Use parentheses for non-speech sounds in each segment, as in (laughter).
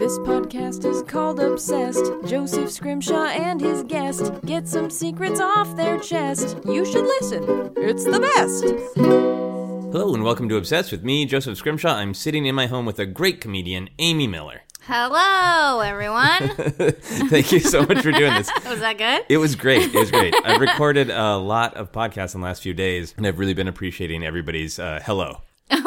This podcast is called Obsessed. Joseph Scrimshaw and his guest get some secrets off their chest. You should listen, it's the best. Hello and welcome to Obsessed with me, Joseph Scrimshaw. I'm sitting in my home with a great comedian, Amy Miller. Hello, everyone. (laughs) Thank you so much for doing this. (laughs) Was that good? It was great. It was great. I've recorded a lot of podcasts in the last few days, and I've really been appreciating everybody's uh, hello.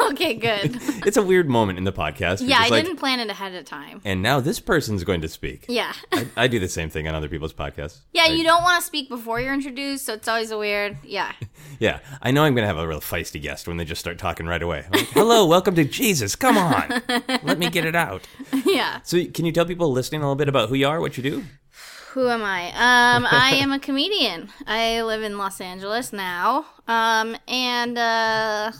(laughs) okay, good. It's a weird moment in the podcast. Yeah, I like, didn't plan it ahead of time. And now this person's going to speak. Yeah. I, I do the same thing on other people's podcasts. (laughs) Yeah, I- you don't want to speak before you're introduced, so it's always a weird. Yeah. (laughs) Yeah, I know I'm going to have a real feisty guest when they just start talking right away. Like, Hello, welcome to Jesus. Come on, let me get it out. yeah. So, can you tell people listening a little bit about who you are, what you do? Who am I? Um, I am a comedian. I live in Los Angeles now. Um, and uh,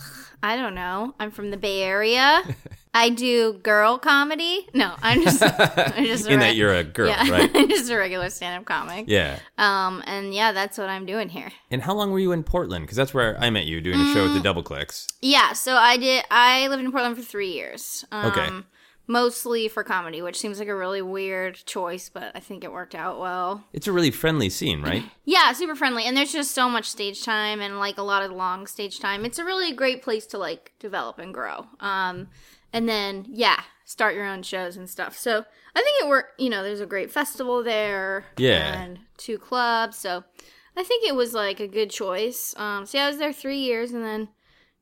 I don't know. I'm from the Bay Area. (laughs) I do girl comedy. No, I'm just, (laughs) I'm just In re- that you're a girl, yeah, right? I'm (laughs) just a regular stand-up comic. Yeah. Um, and yeah, that's what I'm doing here. And how long were you in Portland? Because that's where I met you doing a show with the Mm. Doubleclicks. Yeah, so I did. I lived in Portland for three years. Um, Okay. Mostly for comedy, which seems like a really weird choice, but I think it worked out well. It's a really friendly scene, right? (clears throat) Yeah, super friendly, and there's just so much stage time and like a lot of long stage time. It's a really great place to like develop and grow. Um, and then yeah, start your own shows and stuff. So I think it worked. You know, there's a great festival there. Yeah. and two clubs. So I think it was like a good choice. Um, so yeah, I was there three years, and then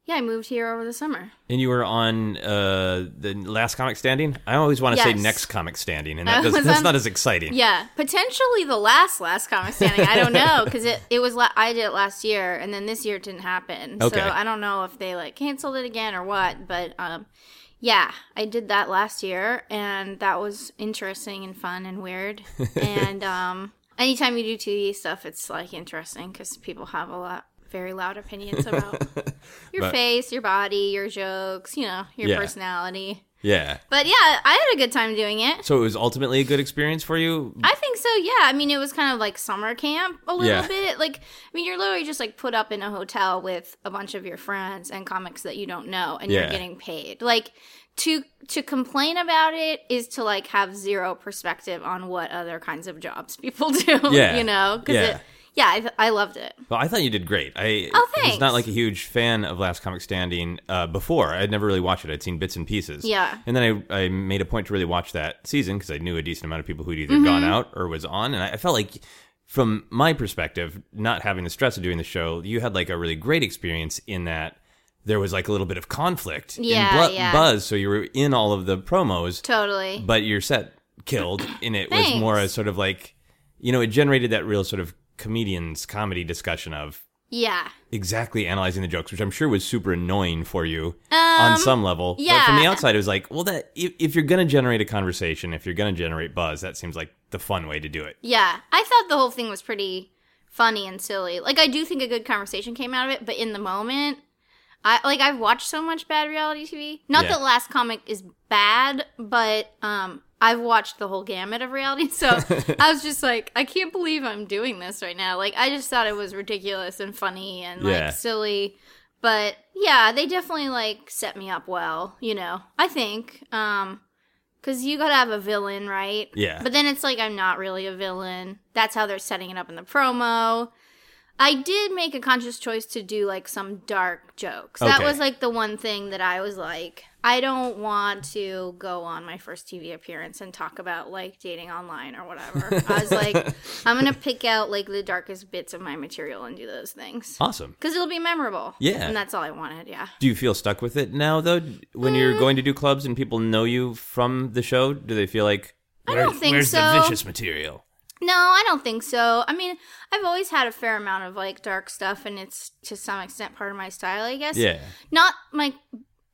yeah, I moved here over the summer. And you were on uh, the last comic standing. I always want to say next comic standing, and that does, (laughs) was that's not as exciting. Yeah, potentially the last last comic standing. I don't know because it it was la- I did it last year and then this year it didn't happen. Okay. So I don't know if they like canceled it again or what. But um, yeah, I did that last year and that was interesting and fun and weird. (laughs) and um, anytime you do TV stuff, it's like interesting because people have a lot very loud opinions about (laughs) your But- face, your body, your jokes, you know, your Yeah. personality. Yeah. But yeah, I had a good time doing it. So it was ultimately a good experience for you. I think so, yeah. I mean, it was kind of like summer camp a little Yeah. bit. Like, I mean, you're literally just like put up in a hotel with a bunch of your friends and comics that you don't know, and Yeah. you're getting paid. Like, to to complain about it is to like have zero perspective on what other kinds of jobs (laughs) people do. Yeah. you know, Yeah. it. Yeah, I, th- I loved it. Well, I thought you did great. I Oh, was thanks. not like a huge fan of Last Comic Standing uh, before. I'd never really watched it. I'd seen bits and pieces. Yeah. And then I, I made a point to really watch that season because I knew a decent amount of people who'd either Mm-hmm. gone out or was on, and I, I felt like. From my perspective, not having the stress of doing the show, you had like a really great experience in that there was like a little bit of conflict Yeah, and bu- yeah. buzz. So you were in all of the promos, Totally. but your set killed and it was more a sort of like you know it generated that real sort of comedians comedy discussion of yeah. exactly analyzing the jokes which i'm sure was super annoying for you on some level but from the outside it was like well that if, if you're gonna generate a conversation if you're gonna generate buzz that seems like the fun way to do it Yeah, I thought the whole thing was pretty funny and silly. Like I do think a good conversation came out of it, but in the moment, I like I've watched so much bad reality TV. Not Yeah. that Last Comic is bad, but um I've watched the whole gamut of reality. So (laughs) I was just like, I can't believe I'm doing this right now. Like I just thought it was ridiculous and funny and like silly. But yeah, they definitely like set me up well, you know. I think. Um Cause you gotta have a villain, right? Yeah. But then it's like I'm not really a villain. That's how they're setting it up in the promo. I did make a conscious choice to do like some dark jokes. That was like the one thing that I was like, I don't want to go on my first TV appearance and talk about like dating online or whatever. (laughs) I was like, I'm gonna pick out like the darkest bits of my material and do those things. awesome Because it'll be memorable. Yeah. And that's all I wanted, yeah. do you feel stuck with it now though when Mm. you're going to do clubs and people know you from the show do they feel like I don't "Where- think where's so. the vicious material No, I don't think so. I mean, I've always had a fair amount of like dark stuff, and it's to some extent part of my style, I guess. yeah Not like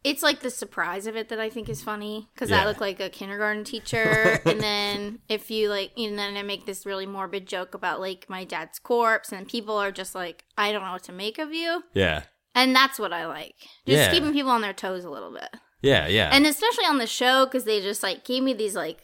it's like the surprise of it that I think is funny because Yeah. I look like a kindergarten teacher, (laughs) and then if you like, and then I make this really morbid joke about like my dad's corpse, and people are just like, I don't know what to make of you, yeah and that's what I like. Just Yeah. keeping people on their toes a little bit yeah yeah and especially on the show because they just like gave me these like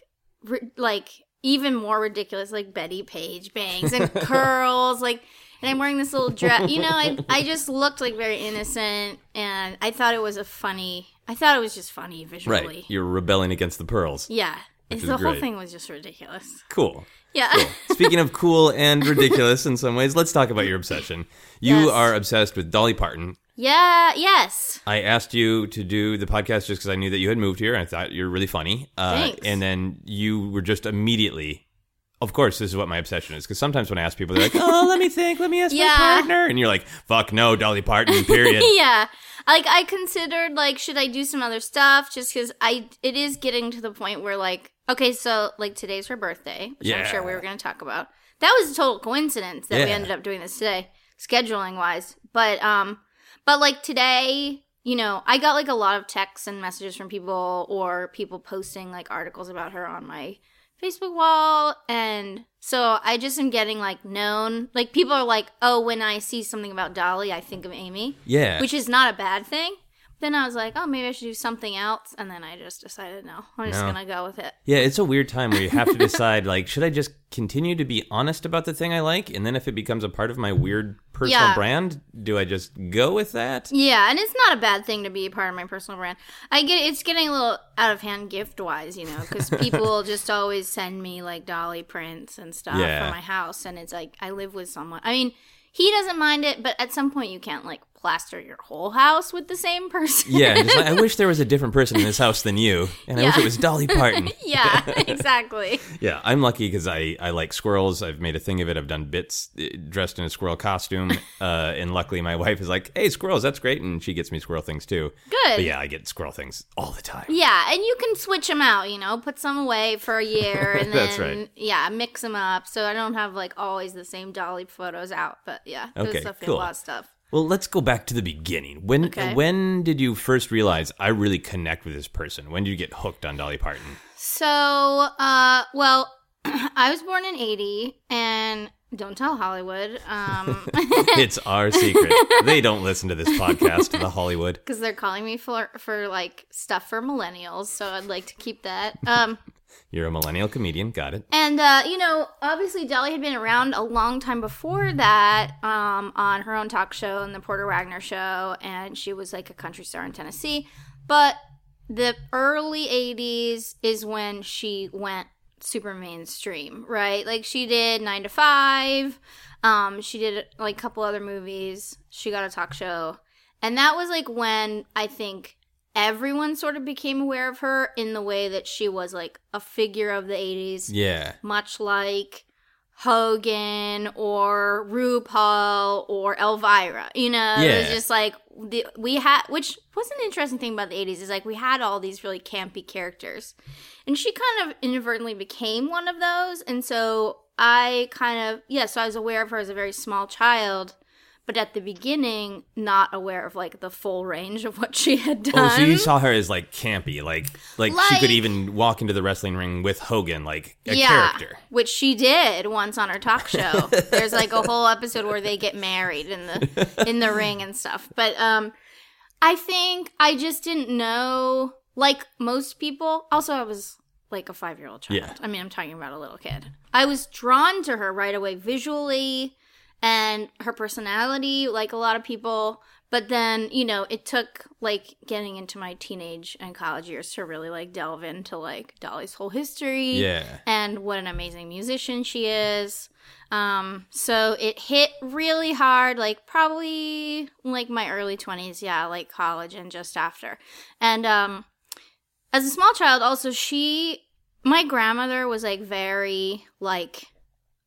like even more ridiculous like Bettie Page bangs and (laughs) curls like and I'm wearing this little dress you know I I just looked like very innocent and I thought it was a funny I thought it was just funny visually right you're rebelling against the pearls yeah the is whole thing was just ridiculous. Cool. Yeah. (laughs) Speaking of cool and ridiculous in some ways, let's talk about your obsession. You Yes. are obsessed with Dolly Parton. Yeah. Yes. I asked you to do the podcast just because I knew that you had moved here and I thought you're really funny. Uh, Thanks. And then you were just immediately, of course, this is what my obsession is. Because sometimes when I ask people, they're like, (laughs) oh, let me think, let me ask Yeah. my partner. And you're like, fuck no, Dolly Parton, period. (laughs) yeah. Like I considered like should I do some other stuff just cuz I it is getting to the point where like okay, so like today's her birthday, which I'm sure we Yeah. were going to talk about. That was a total coincidence that we Yeah. ended up doing this today, scheduling wise. But um but like today, you know, I got like a lot of texts and messages from people or people posting like articles about her on my Facebook wall and so I just am getting like known like people are like, "Oh, when I see something about Dolly, I think of Amy." Yeah. which is not a bad thing. Then I was like, oh, maybe I should do something else, and then I just decided no, I'm just No. gonna go with it. Yeah, it's a weird time where you have to decide (laughs) like, should I just continue to be honest about the thing I like, and then if it becomes a part of my weird personal Yeah. brand, do I just go with that? Yeah, and it's not a bad thing to be a part of my personal brand. I get it's getting a little out of hand gift wise, you know, because (laughs) people just always send me like dolly prints and stuff Yeah. for my house, and it's like I live with someone. I mean, he doesn't mind it, but at some point you can't like plaster your whole house with the same person. Yeah, just like, I (laughs) wish there was a different person in this house than you, and I wish it was Dolly Parton. (laughs) yeah, (laughs) exactly. Yeah, I'm lucky because I, I like squirrels. I've made a thing of it. I've done bits uh, dressed in a squirrel costume, uh, and luckily my wife is like, "Hey, squirrels, that's great," and she gets me squirrel things too. Good. But yeah, I get squirrel things all the time. Yeah, and you can switch them out, you know, put some away for a year and then That's right. yeah, mix them up so I don't have like always the same dolly photos out, but yeah, there's Okay, definitely cool. a lot of stuff. Well, let's go back to the beginning. When Okay. when did you first realize I really connect with this person? When did you get hooked on Dolly Parton? So, uh well, (clears throat) I was born in 80 and don't tell Hollywood um (laughs) it's our secret. They don't listen to this podcast, the Hollywood. (laughs) because they're calling me for for like stuff for millennials, so I'd like to keep that. Um You're a millennial comedian. Got it. And uh, you know, obviously Dolly had been around a long time before that, um, on her own talk show and the Porter Wagoner show, and she was like a country star in Tennessee. But the early '80s is when she went super mainstream, right? Like she did Nine to Five, um, she did like a couple other movies. She got a talk show, and that was like when I think everyone sort of became aware of her in the way that she was like a figure of the 80s Yeah. much like Hogan or RuPaul or Elvira. You know, it was Yeah. just like the, we had, which was an interesting thing about the 80s is like we had all these really campy characters. And she kind of inadvertently became one of those. And so I kind of, yeah, so I was aware of her as a very small child. But at the beginning, not aware of like the full range of what she had done. Oh, so you saw her as like campy, like like, she could even walk into the wrestling ring with Hogan, like a character. Which she did once on her talk show. (laughs) There's like a whole episode where they get married in the in the ring and stuff. But um I think I just didn't know like most people. Also I was like a 5-year-old child. Yeah. I mean, I'm talking about a little kid. I was drawn to her right away visually and her personality like a lot of people but then you know it took like getting into my teenage and college years to really like delve into like dolly's whole history Yeah. and what an amazing musician she is um so it hit really hard like probably like my early 20s yeah like college and just after and um as a small child also she my grandmother was like very like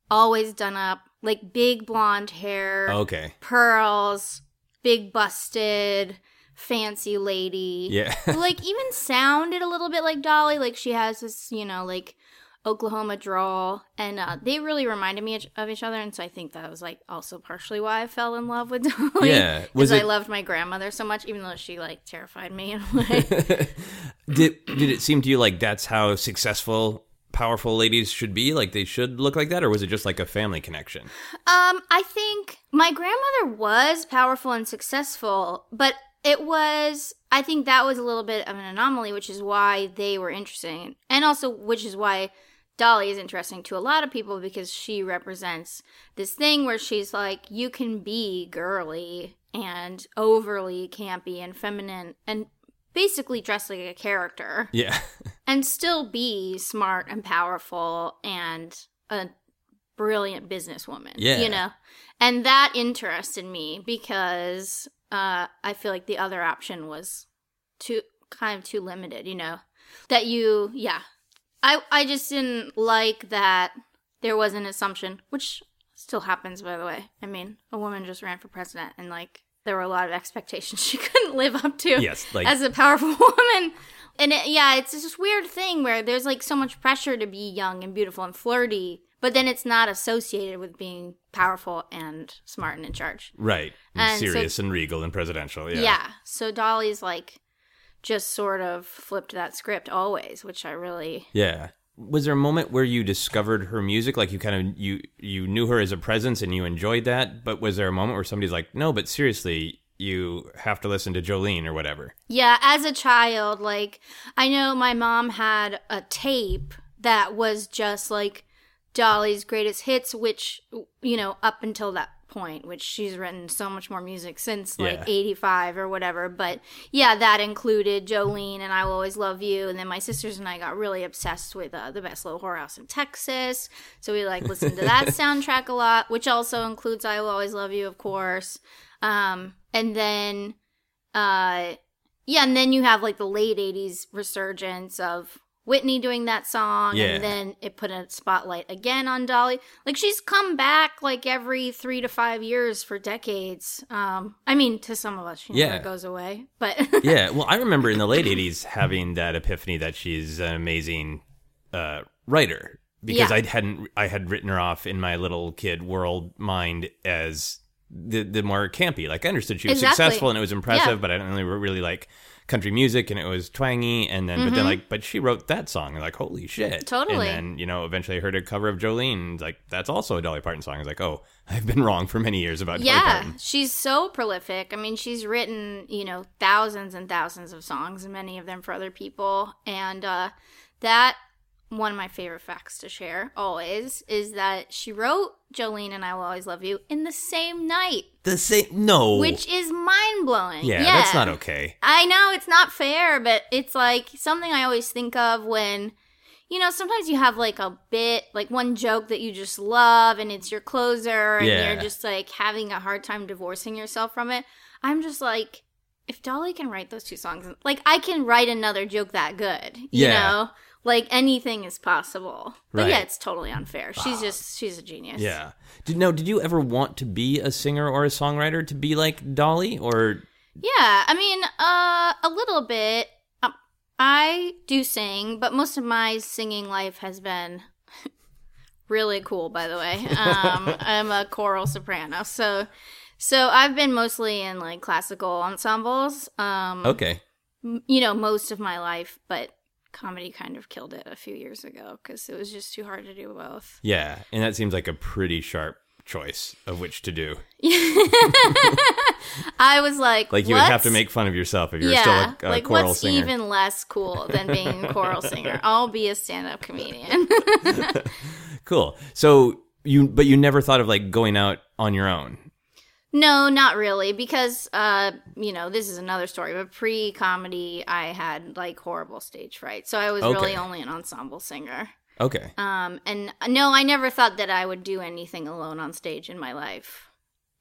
always done up like big blonde hair Okay. pearls big busted fancy lady Yeah. (laughs) who, like even sounded a little bit like Dolly. Like she has this, you know, like Oklahoma drawl, and uh, they really reminded me of- each other. And so I think that was like also partially why I fell in love with (laughs) Dolly. Yeah. Because I loved my grandmother so much, even though she like terrified me in a way. (laughs) did did it seem to you like that's how successful powerful ladies should be? Like they should look like that, or was it just like a family connection? Um, I think my grandmother was powerful and successful, but it was I think that was a little bit of an anomaly, which is why they were interesting. And also which is why Dolly is interesting to a lot of people because she represents this thing where she's like you can be girly and overly campy and feminine and basically dress like a character Yeah. (laughs) and still be smart and powerful and a brilliant businesswoman. Yeah. You know? And that interested me because uh, I feel like the other option was too kind of too limited, you know? That you, yeah. I, I just didn't like that there was an assumption, which still happens, by the way. I mean, a woman just ran for president and, like, there were a lot of expectations (laughs) she couldn't live up to Yes, like- as a powerful (laughs) woman. And it, yeah, it's this weird thing where there's like so much pressure to be young and beautiful and flirty, but then it's not associated with being powerful and smart and in charge. Right. And so- Serious and regal and presidential. Yeah. Yeah. So Dolly's like just sort of flipped that script always, which I really Yeah. Was there a moment where you discovered her music? Like you kind of you you knew her as a presence and you enjoyed that, but was there a moment where somebody's like, "No, but seriously, you have to listen to Jolene or whatever." Yeah, as a child, like I know my mom had a tape that was just like Dolly's greatest hits, which you know, up until that point, which she's written so much more music since like Yeah. 85 or whatever. But yeah, that included Jolene and I Will Always Love You. And then my sisters and I got really obsessed with uh, The Best Little Whorehouse in Texas. So we like listened to that (laughs) soundtrack a lot, which also includes I Will Always Love You, of course. Um, and then, uh, yeah, and then you have like the late 80s resurgence of Whitney doing that song, Yeah. and then it put a spotlight again on Dolly. Like she's come back like every three to five years for decades. Um, I mean, to some of us, she Yeah. never goes away, but (laughs) yeah, well, I (laughs) remember in the late '80s having that epiphany that she's an amazing uh, writer because Yeah. I hadn't I had written her off in my little kid world mind as the the more campy. Like I understood she was Exactly. successful and it was impressive, Yeah. but I didn't really really like country music and it was twangy. And then but then like but she wrote that song and like holy shit, Mm-hmm. Totally. And then you know eventually I heard a cover of Jolene. Like that's also a Dolly Parton song. I was like oh I've been wrong for many years about Dolly yeah, Parton. she's so prolific. I mean, she's written, you know, thousands and thousands of songs, and many of them for other people. And uh, that one of my favorite facts to share always is that she wrote Jolene and I Will Always Love You in the same night, The same no, which is mind blowing. yeah, that's not okay. I know it's not fair, but it's like something I always think of when, you know, sometimes you have like a bit, like one joke that you just love and it's your closer and Yeah. you're just like having a hard time divorcing yourself from it. I'm just like, if Dolly can write those two songs, like I can write another joke that good, you Yeah. know? Like anything is possible. But yeah, it's totally unfair. She's just, she's a genius. Yeah. Did no? Did you ever want to be a singer or a songwriter to be like Dolly? Or Yeah, I mean, uh, a little bit. Um, I do sing, but most of my singing life has been (laughs) really cool. By the way, um, (laughs) I'm a choral soprano, so so I've been mostly in like classical ensembles. Um, okay, m- you know, most of my life, but comedy kind of killed it a few years ago because it was just too hard to do both. yeah, and that seems like a pretty sharp choice of which to do. (laughs) I was like, Like you would have to make fun of yourself if you were yeah, still a, a like choral what's singer. even less cool than being a choral (laughs) singer? I'll be a stand-up comedian. (laughs) Cool. So you, but you never thought of like going out on your own. No, not really, because uh, you know, this is another story. But pre-comedy, I had like horrible stage fright, so I was really only an ensemble singer. Okay. Um, and no, I never thought that I would do anything alone on stage in my life.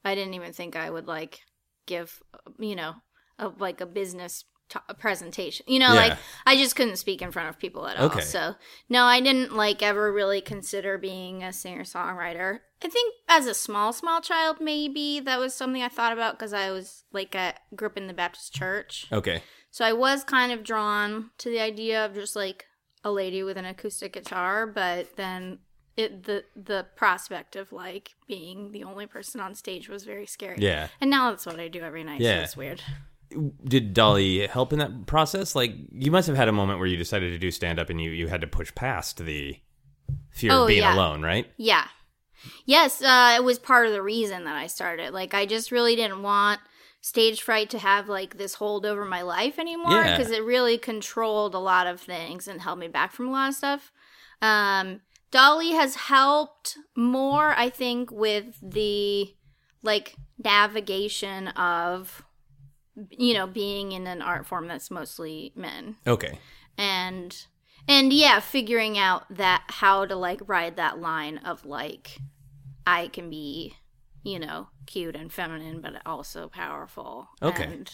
I didn't even think I would like give, you know, a, like a business t- a presentation. You know, Yeah. like I just couldn't speak in front of people at all. So no, I didn't like ever really consider being a singer songwriter. I think as a small, small child, maybe that was something I thought about because I was like a grew up in the Baptist church. Okay. So I was kind of drawn to the idea of just like a lady with an acoustic guitar, but then it the the prospect of like being the only person on stage was very scary. Yeah. And now that's what I do every night. Yeah. So it's weird. Did Dolly help in that process? Like you must have had a moment where you decided to do stand up and you you had to push past the fear Oh, of being yeah. alone, right? Yeah. Yes, uh, it was part of the reason that I started. Like, I just really didn't want stage fright to have like this hold over my life anymore Yeah. because it really controlled a lot of things and held me back from a lot of stuff. Um, Dolly has helped more, I think, with the like navigation of you know being in an art form that's mostly men Okay. and and yeah, figuring out that how to like ride that line of like I can be, you know, cute and feminine, but also powerful. Okay. And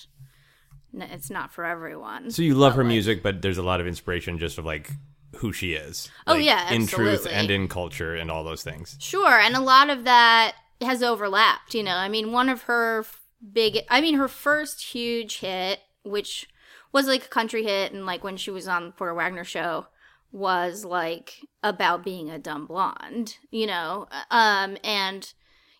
it's not for everyone. So you love her like- music, but there's a lot of inspiration just of like who she is. Oh, Like, yeah, in truth and in culture and all those things. Sure, and a lot of that has overlapped, you know. I mean, one of her big I mean her first huge hit, which was like a country hit and like when she was on the Porter Wagoner show was like about being a dumb blonde, you know. Um and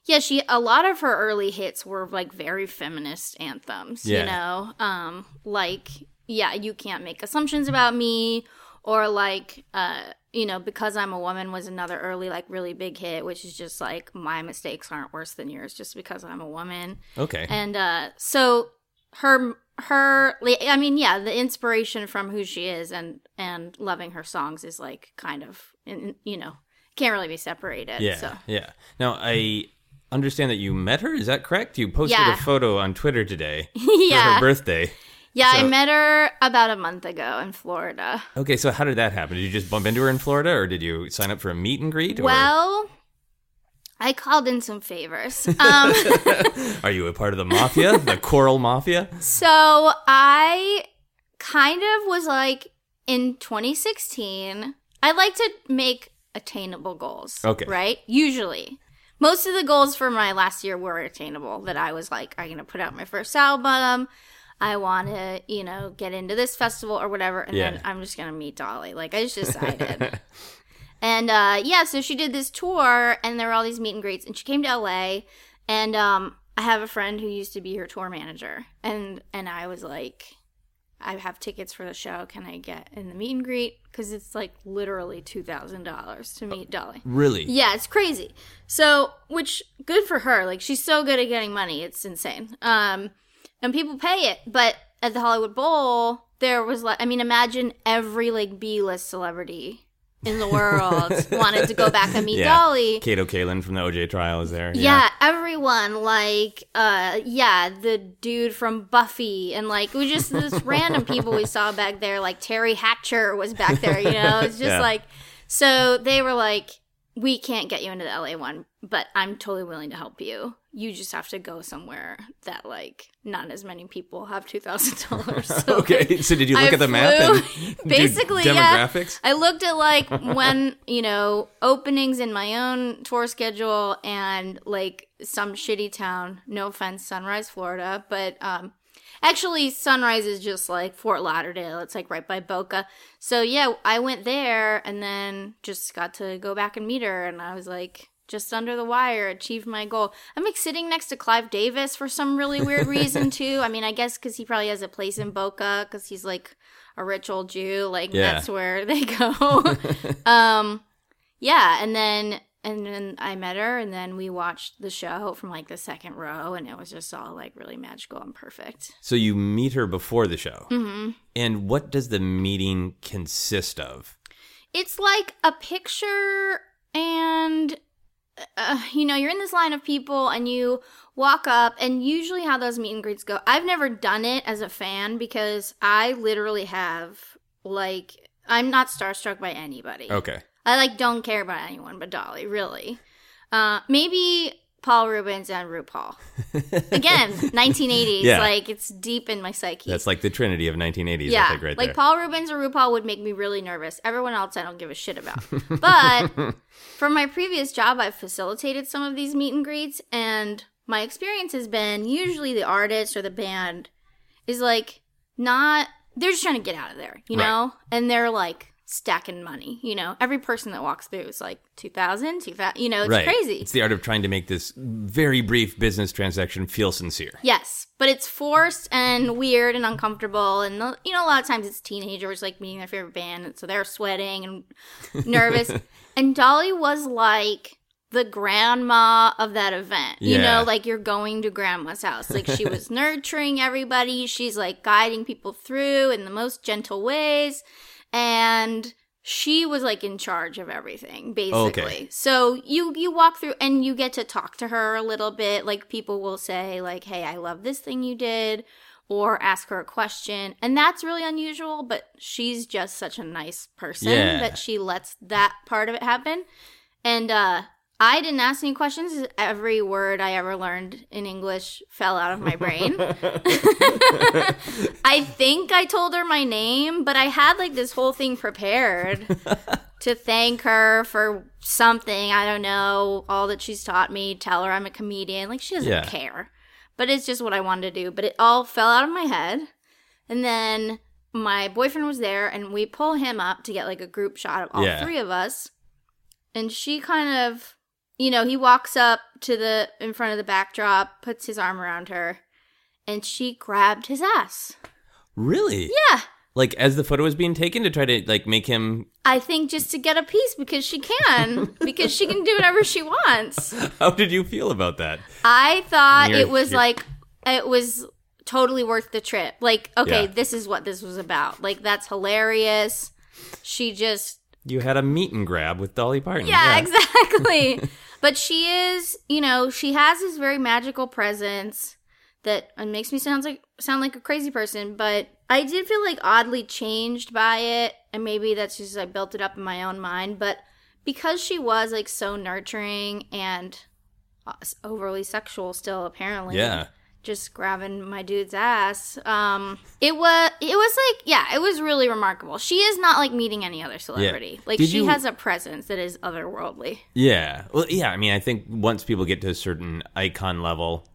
yeah, she a lot of her early hits were like very feminist anthems, Yeah. you know. Um like yeah, you can't make assumptions about me or like uh you know because i'm a woman was another early like really big hit which is just like my mistakes aren't worse than yours just because i'm a woman Okay. and uh so her her i mean yeah the inspiration from who she is and and loving her songs is like kind of in- you know can't really be separated yeah. so Yeah. Now I understand that you met her. Is that correct? You posted Yeah. a photo on Twitter today (laughs) for her birthday. Yeah i met her about a month ago in florida Okay, so how did that happen? Did you just bump into her in Florida, or did you sign up for a meet and greet? Or well I called in some favors. Um, (laughs) are you a part of the mafia, the Choral Mafia? So I kind of was like in 2016, I like to make attainable goals. Okay. Right? Usually. Most of the goals for my last year were attainable that I was like, I'm going to put out my first album. I want to, you know, get into this festival or whatever. And Yeah. then I'm just going to meet Dolly. Like, I just decided. (laughs) And uh, yeah, so she did this tour, and there were all these meet and greets, and she came to LA, and um, I have a friend who used to be her tour manager, and and I was like, I have tickets for the show. Can I get in the meet and greet? Because it's like literally two thousand dollars to meet Dolly. Really? Yeah, it's crazy. So, which good for her. Like she's so good at getting money. It's insane. Um, and people pay it. But at the Hollywood Bowl, there was like, I mean, imagine every like B-list celebrity in the world (laughs) wanted to go back and meet Yeah. Dolly. Kato Kaelin from the OJ trial is there. Yeah, everyone like uh yeah, the dude from Buffy and like it was just this (laughs) random people we saw back there like Teri Hatcher was back there, you know. It's just (laughs) Yeah. like so they were like we can't get you into the LA one, but I'm totally willing to help you. You just have to go somewhere that like not as many people have two thousand (laughs) dollars. (laughs) So, Okay, so did you look I at the map flew- and (laughs) do basically yeah. demographics? I looked at like when you know openings in my own tour schedule and like some shitty town. No offense, Sunrise, Florida, but um, actually Sunrise is just like Fort Lauderdale. It's like right by Boca. So yeah, I went there and then just got to go back and meet her, and I was like. Just under the wire, achieved my goal. I'm like sitting next to Clive Davis for some really weird reason (laughs) too. I mean, I guess because he probably has a place in Boca because he's like a rich old Jew. Like Yeah. that's where they (laughs) go. (laughs) um, yeah, and then and then I met her, and then we watched the show from like the second row, and it was just all like really magical and perfect. So you meet her before the show. hmm And what does the meeting consist of? It's like a picture, and uh, you know, you're in this line of people, and you walk up, and usually how those meet and greets go. I've never done it as a fan because I literally have like I'm not starstruck by anybody. Okay. I like don't care about anyone but Dolly, really. Uh, maybe Paul Reubens and RuPaul. (laughs) Again, 1980s, Yeah. like it's deep in my psyche. That's like the trinity of 1980s, yeah, think, right like there. Paul Reubens or RuPaul would make me really nervous. Everyone else, I don't give a shit about. but (laughs) from my previous job, I've facilitated some of these meet and greets, and my experience has been usually the artist or the band is like not. They're just trying to get out of there, you Right. know, and they're like stacking money. You know, every person that walks through is like 2000, 2000 You know, it's right. crazy. It's the art of trying to make this very brief business transaction feel sincere. Yes, but it's forced and weird and uncomfortable, and you know a lot of times it's teenagers like meeting their favorite band, and so they're sweating and (laughs) nervous. and Dolly was like the grandma of that event. You know, like you're going to grandma's house. Like she was (laughs) nurturing everybody. She's like guiding people through in the most gentle ways, and she was like in charge of everything basically Okay. so you you walk through and you get to talk to her a little bit like people will say like hey i love this thing you did or ask her a question. And that's really unusual, but she's just such a nice person Yeah. that she lets that part of it happen. And uh I didn't ask any questions. Every word I ever learned in English fell out of my brain. (laughs) I think I told her my name, but I had like this whole thing prepared (laughs) to thank her for something. I don't know, all that she's taught me, tell her I'm a comedian. Like, she doesn't Yeah. care. But it's just what I wanted to do. But it all fell out of my head. And then my boyfriend was there, and we pull him up to get like a group shot of all Yeah. three of us. And she kind of, you know, he walks up to the in front of the backdrop, puts his arm around her, and she grabbed his ass. Really? Yeah. Like as the photo was being taken to try to like make him. I think just to get a piece because she can, (laughs) because she can do whatever she wants. How did you feel about that? I thought You're- it was you're- like it was totally worth the trip. Like, okay, Yeah. this is what this was about. Like, that's hilarious. She just You had a meet and grab with Dolly Parton. yeah, exactly. (laughs) but she is, you know, she has this very magical presence that uh, makes me sound like sound like a crazy person. But I did feel like oddly changed by it, and maybe that's just I built it up in my own mind. But because she was like so nurturing and uh, overly sexual, still apparently, Yeah. Just grabbing my dude's ass. Um, it was it was like yeah, it was really remarkable. She is not like meeting any other celebrity. Like Did she you- has a presence that is otherworldly. Yeah. Well, yeah. I mean, I think once people get to a certain icon level,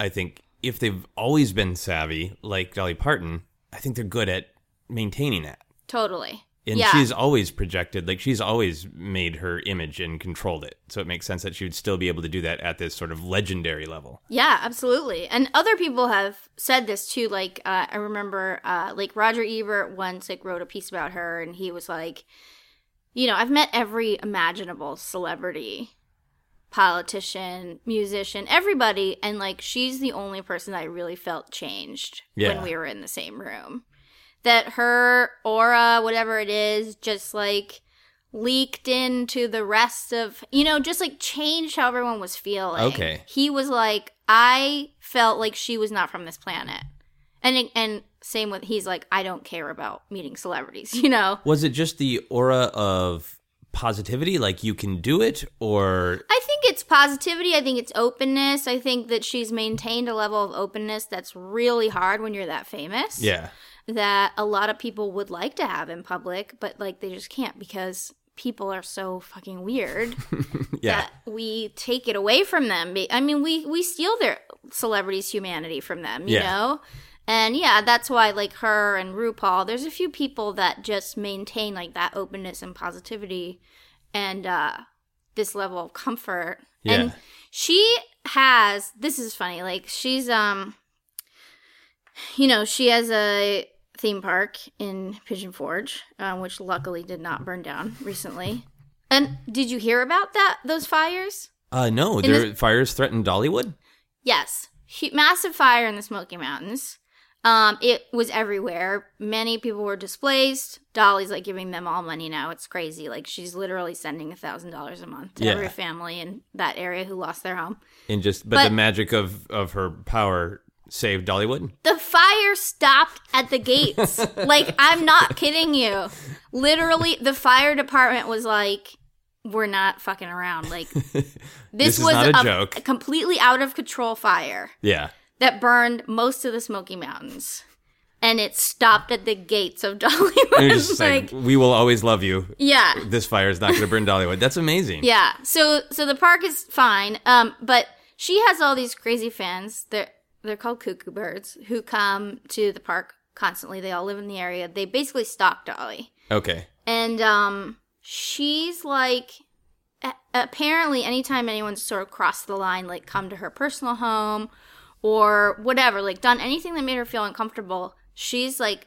I think if they've always been savvy, like Dolly Parton, I think they're good at maintaining that. Totally. And yeah. she's always projected, like she's always made her image and controlled it. So it makes sense that she would still be able to do that at this sort of legendary level. Yeah, absolutely. And other people have said this too. Like uh, I remember, uh, like Roger Ebert once like wrote a piece about her, and he was like, you know, I've met every imaginable celebrity, politician, musician, everybody, and like she's the only person I really felt changed Yeah. when we were in the same room. That her aura, whatever it is, just like leaked into the rest of you know just like changed how everyone was feeling. Okay. he was like i felt like she was not from this planet. And and same with he's like i don't care about meeting celebrities (laughs) you know? Was it just the aura of positivity, like you can do it, or? I think it's positivity. I think it's openness. I think that she's maintained a level of openness that's really hard when you're that famous. Yeah, that a lot of people would like to have in public but like they just can't because people are so fucking weird (laughs) yeah, that we take it away from them. I mean, we we steal their celebrities' humanity from them, you Yeah. know. And yeah, that's why like her and RuPaul, there's a few people that just maintain like that openness and positivity and uh this level of comfort. Yeah. And she has this is funny, like she's um you know, she has a theme park in Pigeon Forge, uh, which luckily did not burn down recently. And did you hear about that? Those fires? Uh, no, In their fires threatened Dollywood. Yes, massive fire in the Smoky Mountains. Um, it was everywhere. Many people were displaced. Dolly's like giving them all money now. It's crazy. Like she's literally sending a thousand dollars a month to Yeah. every family in that area who lost their home. And just, but, But- the magic of of her power saved Dollywood. The fire stopped at the gates. (laughs) like, I'm not kidding you. Literally, the fire department was like, we're not fucking around. Like, (laughs) this, This was a a, joke. a completely out of control fire Yeah, that burned most of the Smoky Mountains. And it stopped at the gates of (laughs) Dollywood. like, like, we will always love you. yeah. This fire is not going to burn Dollywood. That's amazing. Yeah. So so the park is fine. Um, but she has all these crazy fans. They're they're called cuckoo birds who come to the park constantly. They all live in the area. They basically stalk Dolly. Okay. And um she's like a- apparently anytime anyone's sort of crossed the line, like come to her personal home or whatever, like done anything that made her feel uncomfortable, she's like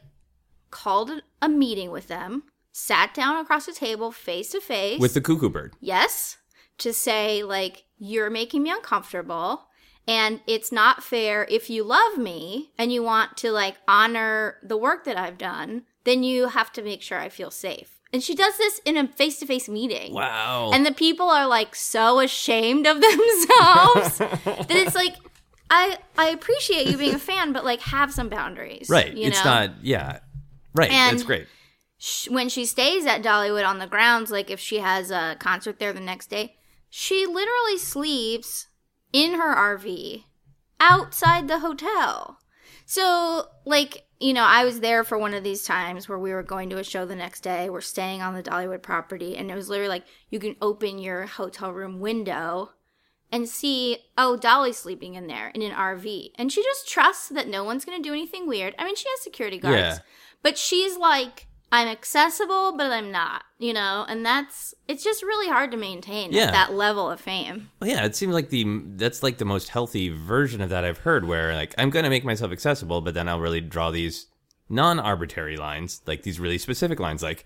called a meeting with them, sat down across the table face to face With the cuckoo bird. yes to say like you're making me uncomfortable and it's not fair if you love me and you want to like honor the work that I've done then you have to make sure I feel safe and she does this in a face-to-face meeting Wow. and the people are like so ashamed of (laughs) themselves (laughs) that it's like I I appreciate you being a fan, but like have some boundaries. Right. You it's know? not. Yeah. Right. And- That's great. sh- when she stays at Dollywood on the grounds, like if she has a concert there the next day, she literally sleeps in her RV outside the hotel. So, like, you know, I was there for one of these times where we were going to a show the next day. We're staying on the Dollywood property, and it was literally like you can open your hotel room window and see, oh, Dolly's sleeping in there in an RV. And she just trusts that no one's going to do anything weird. I mean, she has security guards, Yeah. but she's like, I'm accessible, but I'm not, you know? And that's, it's just really hard to maintain Yeah. that level of fame. Well, yeah, it seems like the that's like the most healthy version of that I've heard. Where like I'm going to make myself accessible, but then I'll really draw these non-arbitrary lines, like these really specific lines, like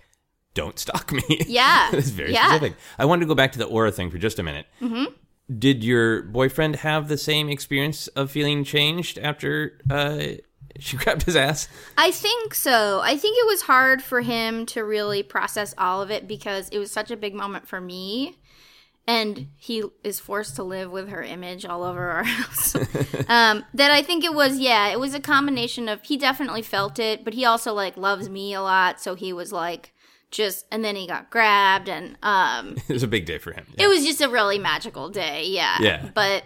"Don't stalk me." (laughs) Yeah. it's very Yeah. specific. I wanted to go back to the aura thing for just a minute. Mm-hmm. Did your boyfriend have the same experience of feeling changed after uh, (laughs) she grabbed his ass? I think so. I think it was hard for him to really process all of it because it was such a big moment for me. And he is forced to live with her image all over our (laughs) house. (laughs) um, that I think it was, yeah, it was a combination of he definitely felt it, but he also like loves me a lot. So he was like, just, and then he got grabbed, and um, It was a big day for him. it was just a really magical day. Yeah. Yeah. But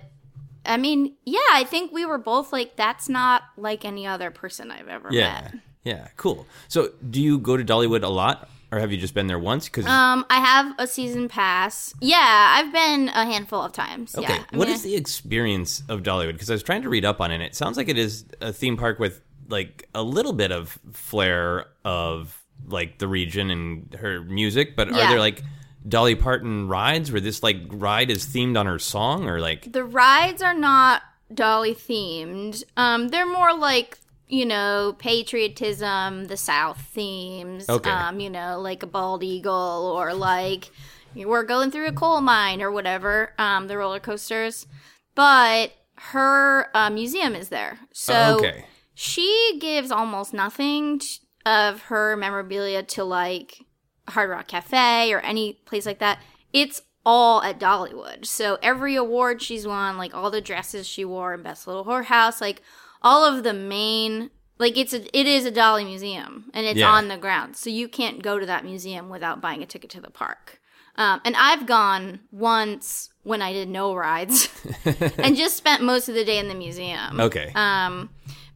I mean, yeah, I think we were both like, that's not like any other person I've ever yeah, met. yeah, cool. So, do you go to Dollywood a lot, or have you just been there once? Because Um, I have a season pass. Yeah, I've been a handful of times. Okay. Yeah. What mean, is the experience of Dollywood? Because I was trying to read up on it. and It sounds like it is a theme park with like a little bit of flair of like the region and her music, but are Yeah. there like Dolly Parton rides where this like ride is themed on her song or like the rides are not Dolly themed. Um, they're more like you know patriotism, the South themes. Okay. Um, you know, like a bald eagle or like we're going through a coal mine or whatever. Um, the roller coasters, but her uh, museum is there. So Oh, okay. she gives almost nothing t- of her memorabilia to like Hard Rock Cafe or any place like that. It's all at Dollywood. So every award she's won, like all the dresses she wore in Best Little Whorehouse, like all of the main like it's a it is a Dolly museum and it's Yeah. on the ground. So you can't go to that museum without buying a ticket to the park. Um, and I've gone once when I did no rides (laughs) (laughs) and just spent most of the day in the museum Okay. um,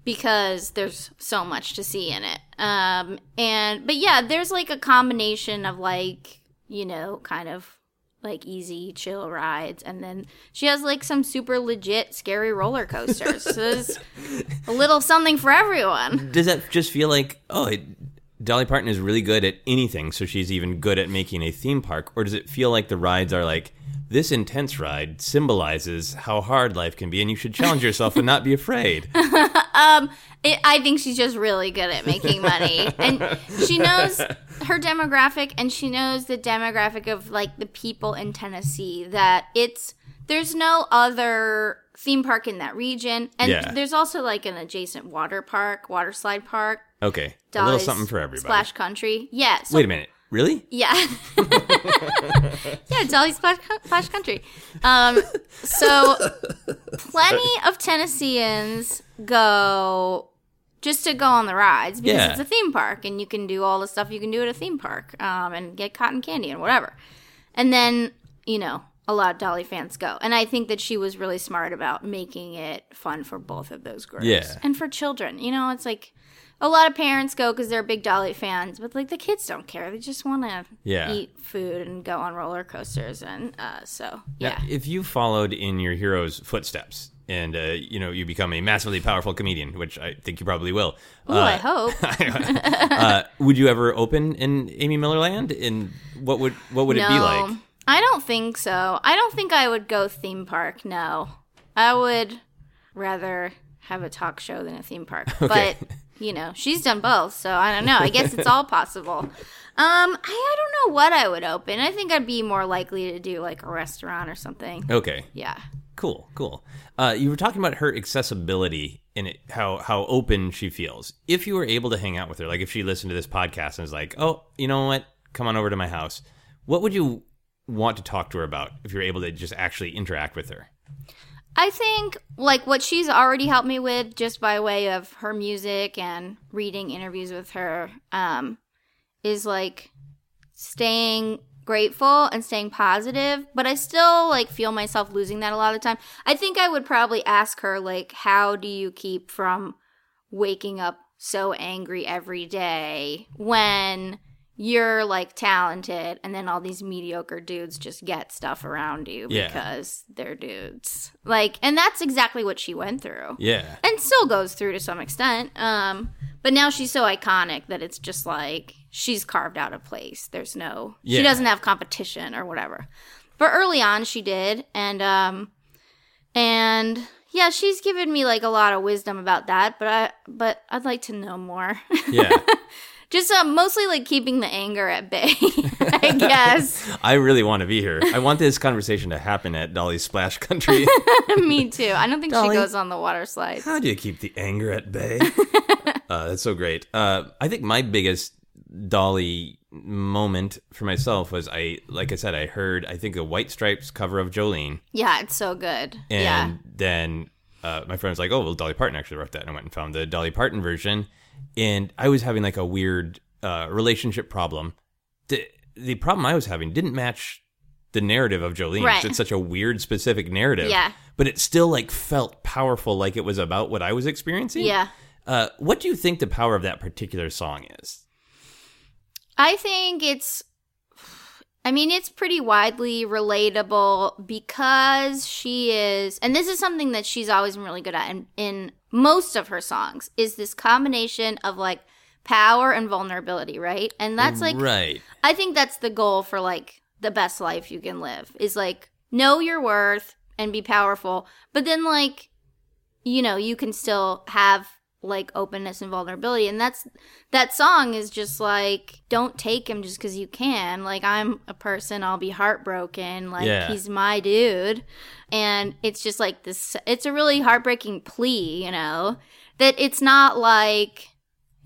because there's so much to see in it. Um, and but yeah, there's like a combination of like you know, kind of like easy chill rides, and then she has like some super legit scary roller coasters. so there's a little something for everyone. Does that just feel like oh, it, Dolly Parton is really good at anything, so she's even good at making a theme park, or does it feel like the rides are like this intense ride symbolizes how hard life can be, and you should challenge yourself and not be afraid? (laughs) Um, it, I think she's just really good at making money, and she knows her demographic, and she knows the demographic of like the people in Tennessee. That it's there's no other theme park in that region, and Yeah. there's also like an adjacent water park, water slide park, Okay, a little something for everybody. Splash Country. Yeah. So, Wait a minute, really? Yeah. (laughs) yeah, Dolly Splash, Splash Country. Um, so plenty of Tennesseans go just to go on the rides because Yeah. it's a theme park and you can do all the stuff you can do at a theme park um, and get cotton candy and whatever. And then, you know, a lot of Dolly fans go. And I think that she was really smart about making it fun for both of those groups. Yeah. And for children. You know, it's like a lot of parents go because they're big Dolly fans, but like the kids don't care. They just want to Yeah. eat food and go on roller coasters. And uh, so, Now, yeah. if you followed in your hero's footsteps and uh, you know you become a massively powerful comedian, which I think you probably will. Ooh, (laughs) I hope. uh, would you ever open in Amy Miller Land? And what would what would it be like? I don't think so. I don't think I would go theme park. No, I would rather have a talk show than a theme park. (laughs) Okay. But you know, she's done both, so I don't know. I guess it's all (laughs) possible. Um, I, I don't know what I would open. I think I'd be more likely to do like a restaurant or something. Okay, Yeah. cool, cool. Uh, you were talking about her accessibility and it, how how open she feels. If you were able to hang out with her, like if she listened to this podcast and was like, "Oh, you know what? Come on over to my house," what would you want to talk to her about if you're able to just actually interact with her? I think like what she's already helped me with just by way of her music and reading interviews with her um is like staying grateful and staying positive, but I still like feel myself losing that a lot of time. I think I would probably ask her like how do you keep from waking up so angry every day when you're like talented and then all these mediocre dudes just get stuff around you Yeah. because they're dudes. Like and that's exactly what she went through. Yeah. And still goes through to some extent. Um but now she's so iconic that it's just like she's carved out a place. There's no Yeah. she doesn't have competition or whatever. But early on she did and um and yeah, she's given me like a lot of wisdom about that, but I but I'd like to know more. Yeah. (laughs) Just uh, mostly like keeping the anger at bay, (laughs) I guess. (laughs) I really want to be here. I want this conversation to happen at Dolly's Splash Country. (laughs) Me too. I don't think Dolly. she goes on the water slides. How do you keep the anger at bay? uh, that's so great. Uh, I think my biggest Dolly moment for myself was I, like I said, I heard I think a White Stripes cover of Jolene, Yeah, it's so good. and yeah. then uh, my friend was like, "Oh, well, Dolly Parton actually wrote that," and I went and found the Dolly Parton version, and I was having like a weird uh, relationship problem. The the problem I was having didn't match the narrative of Jolene. Right. It's such a weird, specific narrative. Yeah. But it still like felt powerful, like it was about what I was experiencing. Yeah. Uh, what do you think the power of that particular song is? I think it's I mean it's pretty widely relatable because she is and this is something that she's always been really good at in, in most of her songs is this combination of like power and vulnerability, right? And that's like right. I think that's the goal for like the best life you can live is like know your worth and be powerful, but then like you know, you can still have like openness and vulnerability and that's that song is just like don't take him just cuz you can. Like I'm a person, I'll be heartbroken, like Yeah. he's my dude. And it's just like this it's a really heartbreaking plea, you know, that it's not like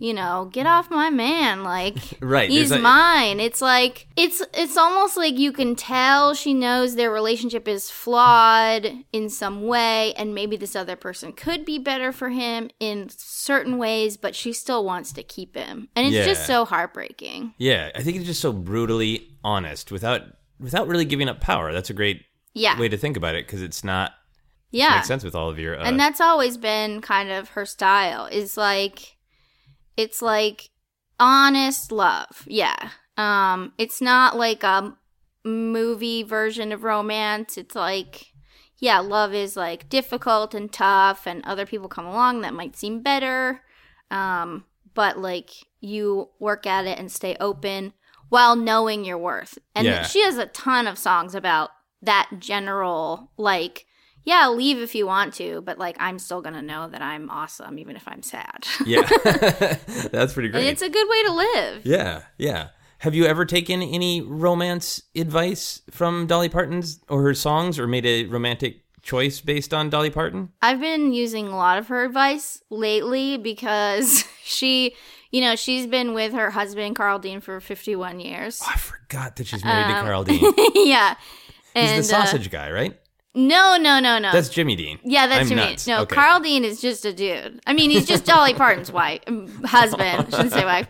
you know, get off my man. Like (laughs) Right, he's mine. It's like it's it's almost like you can tell she knows their relationship is flawed in some way, and maybe this other person could be better for him in certain ways, but she still wants to keep him, and it's just so heartbreaking. Yeah, I think it's just so brutally honest without without really giving up power. That's a great Yeah, way to think about it because it's not yeah, makes sense with all of your. Uh, and that's always been kind of her style. Is like it's like honest love. Yeah. Um it's not like a movie version of romance. It's like yeah, love is like difficult and tough and other people come along that might seem better. Um but like you work at it and stay open while knowing your worth. And Yeah. she has a ton of songs about that general like yeah, leave if you want to, but like I'm still gonna know that I'm awesome even if I'm sad. (laughs) yeah, (laughs) that's pretty and great. it's a good way to live. yeah, yeah. Have you ever taken any romance advice from Dolly Parton's or her songs, or made a romantic choice based on Dolly Parton? I've been using a lot of her advice lately because (laughs) she, you know, she's been with her husband Carl Dean for 51 years. Oh, I forgot that she's married to Um, Carl Dean. yeah. He's And the sausage uh, guy, right? No, no, no, no. That's Jimmy Dean. yeah, that's I'm Jimmy. nuts. No, Okay. Carl Dean is just a dude. I mean, he's just Dolly Parton's (laughs) wife, um, husband. Shouldn't say wife.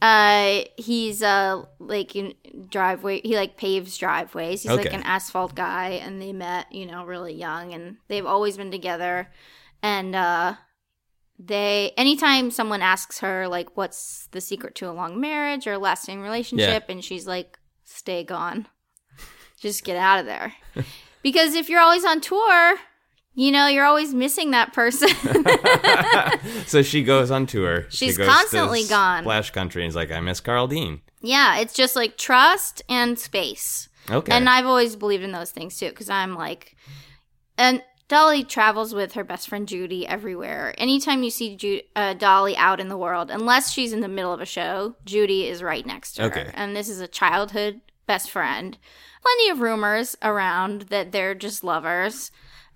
Uh, he's uh like in driveway. He like paves driveways. He's like an asphalt guy, and they met, you know, really young, and they've always been together. And uh, they anytime someone asks her like, "What's the secret to a long marriage or lasting relationship?" and she's like, "Stay gone, just get out of there." Because if you're always on tour, you know, you're always missing that person. (laughs) So she goes on tour. She She's to constantly gone. Splash Country and is like, I miss Carl Dean. yeah, it's just like trust and space. Okay. And I've always believed in those things too, because I'm like, and Dolly travels with her best friend Judy everywhere. Anytime you see Ju- uh, Dolly out in the world, unless she's in the middle of a show, Judy is right next to Okay. her. And this is a childhood best friend. Plenty of rumors around that they're just lovers.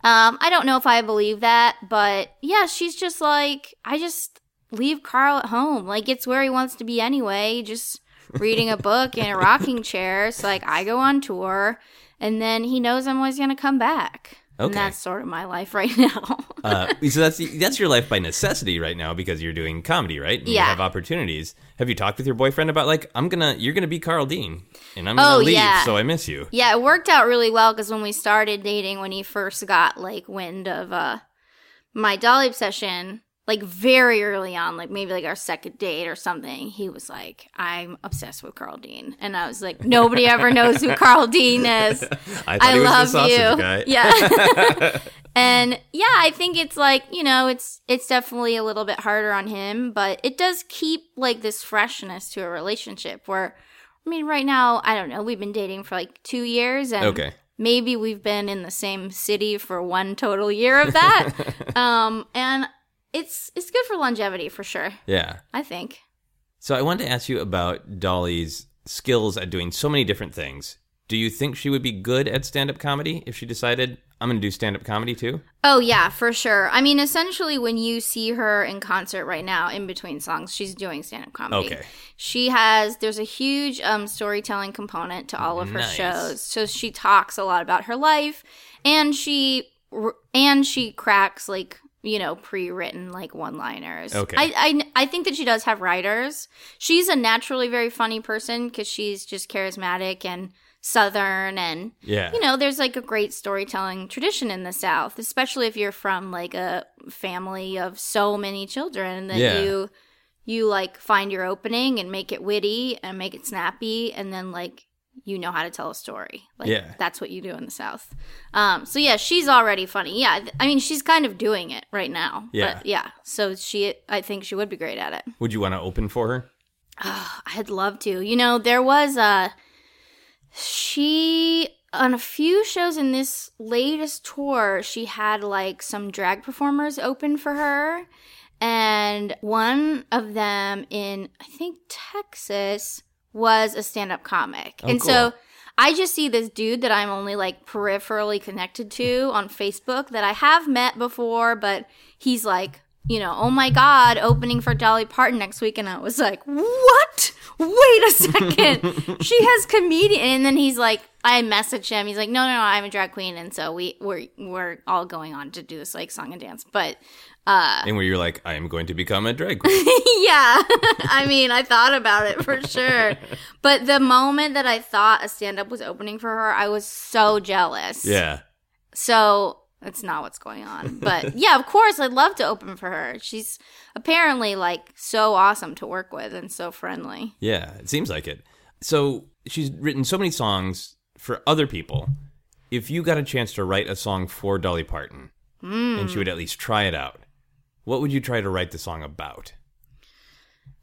Um, I don't know if I believe that, but yeah, she's just like, I just leave Carl at home. Like, it's where he wants to be anyway, just reading a book in a rocking chair. So, like, I go on tour, and then he knows I'm always going to come back. And Okay. that's sort of my life right (laughs) now. Uh, so that's that's your life by necessity right now because you're doing comedy, right? And You Yeah. have opportunities. Have you talked with your boyfriend about like I'm gonna you're gonna be Carl Dean and I'm gonna Oh, leave, yeah. so I miss you. yeah, it worked out really well because when we started dating, when he first got like wind of uh my Dolly obsession, like very early on, like maybe like our second date or something, he was like, "I'm obsessed with Carl Dean," and I was like, "Nobody ever knows who Carl Dean is." (laughs) I I he was love the you. guy. Yeah. (laughs) and yeah, I think it's like, you know, it's it's definitely a little bit harder on him, but it does keep like this freshness to a relationship where I mean, right now, I don't know, we've been dating for like 2 years and Okay. maybe we've been in the same city for one total year of that. (laughs) um and it's it's good for longevity for sure, Yeah. I think. So I wanted to ask you about Dolly's skills at doing so many different things. Do you think she would be good at stand-up comedy if she decided I'm going to do stand-up comedy too? Oh yeah, for sure. I mean, essentially, when you see her in concert right now, in between songs, she's doing stand-up comedy. Okay. She has. There's a huge um, storytelling component to all of her Nice. shows. So she talks a lot about her life, and she and she cracks like you know pre-written like one-liners. Okay. I I, I think that she does have writers. She's a naturally very funny person because she's just charismatic and southern and Yeah. you know, there's like a great storytelling tradition in the South, especially if you're from like a family of so many children that Yeah. you you like find your opening and make it witty and make it snappy and then like you know how to tell a story. Like Yeah. that's what you do in the South. Um so yeah, she's already funny. Yeah, I mean she's kind of doing it right now. Yeah. But yeah, so she I think she would be great at it. Would you want to open for her? I'd love to. You know, there was a she on a few shows in this latest tour, she had like some drag performers open for her. And one of them in I think Texas was a stand-up comic. Oh, and cool. so I just see this dude that I'm only like peripherally connected to on Facebook that I have met before, but he's like, you know, oh my God, opening for Dolly Parton next week. And I was like, what? Wait a second. (laughs) she has comedian. And then he's like, I message him. He's like, no, no, no, I'm a drag queen. And so we, we're, we're all going on to do this like song and dance. But Uh, and where you're like, I am going to become a drag (laughs) queen. yeah. (laughs) I mean, I thought about it for (laughs) sure. But the moment that I thought a stand up was opening for her, I was so jealous. yeah. So that's not what's going on. But yeah, of course, I'd love to open for her. She's apparently like so awesome to work with and so friendly. Yeah, it seems like it. So she's written so many songs for other people. If you got a chance to write a song for Dolly Parton, and she hmm. would at least try it out, what would you try to write the song about?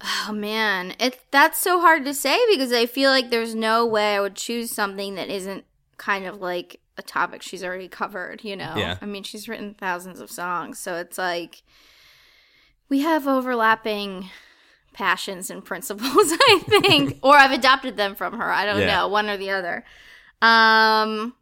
Oh man, it that's so hard to say because I feel like there's no way I would choose something that isn't kind of like a topic she's already covered, you know? Yeah. I mean, she's written thousands of songs, so it's like we have overlapping passions and principles, (laughs) I think. (laughs) or I've adopted them from her. I don't Yeah. know, one or the other. Um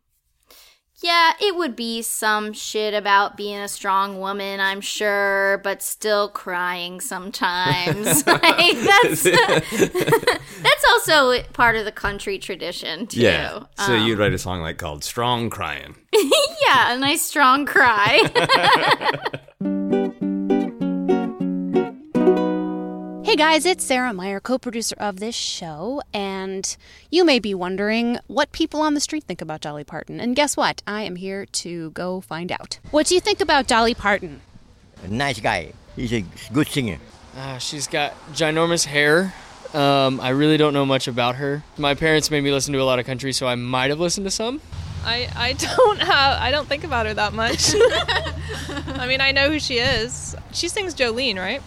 yeah, it would be some shit about being a strong woman, I'm sure, but still crying sometimes. (laughs) (laughs) like that's (laughs) that's also part of the country tradition too. Yeah. So Um, you'd write a song like called "Strong Crying." yeah, a nice strong cry. Hey guys, it's Sarah Meyer, co producer of this show, and you may be wondering what people on the street think about Dolly Parton. And guess what? I am here to go find out. What do you think about Dolly Parton? A nice guy. He's a good singer. Uh, she's got ginormous hair. Um, I really don't know much about her. My parents made me listen to a lot of country, so I might have listened to some. I, I don't have I don't think about her that much. (laughs) I mean, I know who she is. She sings Jolene, right?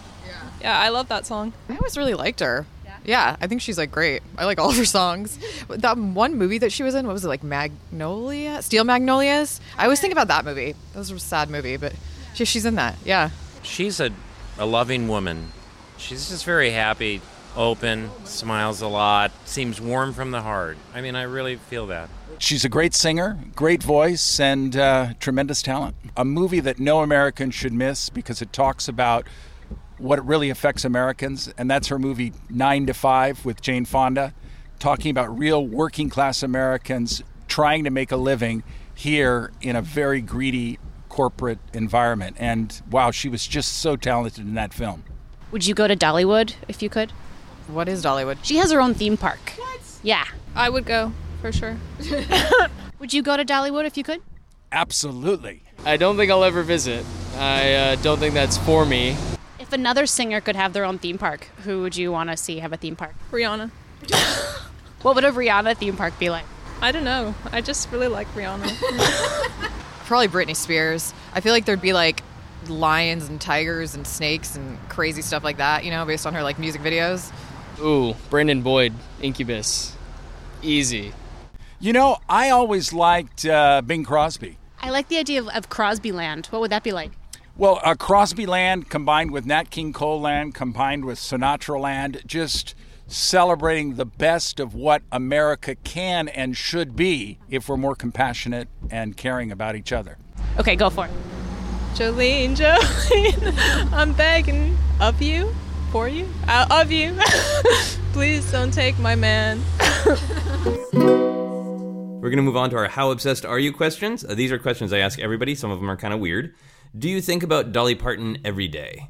Yeah. Yeah, I love that song. I always really liked her. Yeah. I think she's like great. I like all of her songs. That one movie that she was in, what was it like Magnolia? Steel Magnolias? I always think about that movie. That was a sad movie, but she, she's in that. Yeah. she's a, a loving woman. She's just very happy, open, smiles a lot, seems warm from the heart. I mean, I really feel that. She's a great singer, great voice, and uh, tremendous talent. A movie that no American should miss because it talks about what really affects Americans, and that's her movie Nine to Five with Jane Fonda, talking about real working class Americans trying to make a living here in a very greedy corporate environment. And wow, she was just so talented in that film. Would you go to Dollywood if you could? What is Dollywood? She has her own theme park. What? Yeah. I would go for sure. (laughs) (laughs) Would you go to Dollywood if you could? Absolutely. I don't think I'll ever visit. I uh, don't think that's for me. If another singer could have their own theme park, who would you want to see have a theme park? Rihanna. (laughs) What would a Rihanna theme park be like? I don't know. I just really like Rihanna. (laughs) Probably Britney Spears. I feel like there'd be like lions and tigers and snakes and crazy stuff like that, you know, based on her like music videos. Ooh, Brandon Boyd, Incubus. Easy. You know, I always liked uh, Bing Crosby. I like the idea of, of Crosby Land. What would that be like? Well, uh, Crosby Land combined with Nat King Cole Land combined with Sinatra Land, just celebrating the best of what America can and should be if we're more compassionate and caring about each other. Okay, go for it. Jolene, (laughs) Jolene, I'm begging of you, for you, uh, of you. (laughs) Please don't take my man. We're going to move on to our How Obsessed Are You questions. Uh, these are questions I ask everybody. Some of them are kind of weird. Do you think about Dolly Parton every day?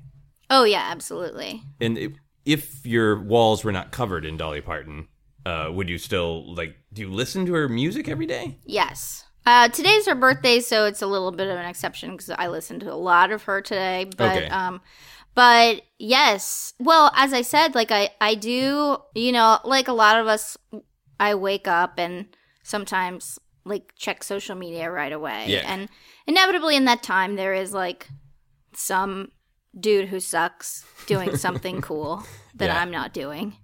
Oh yeah, absolutely. And if your walls were not covered in Dolly Parton, uh, would you still, like, do you listen to her music every day? Yes. Uh, today's her birthday, so it's a little bit of an exception because I listened to a lot of her today. But Okay. um, but yes. Well, as I said, like I I do, you know, like a lot of us, I wake up and sometimes like check social media right away, Yeah. and inevitably in that time there is like some dude who sucks doing (laughs) something cool that Yeah. I'm not doing.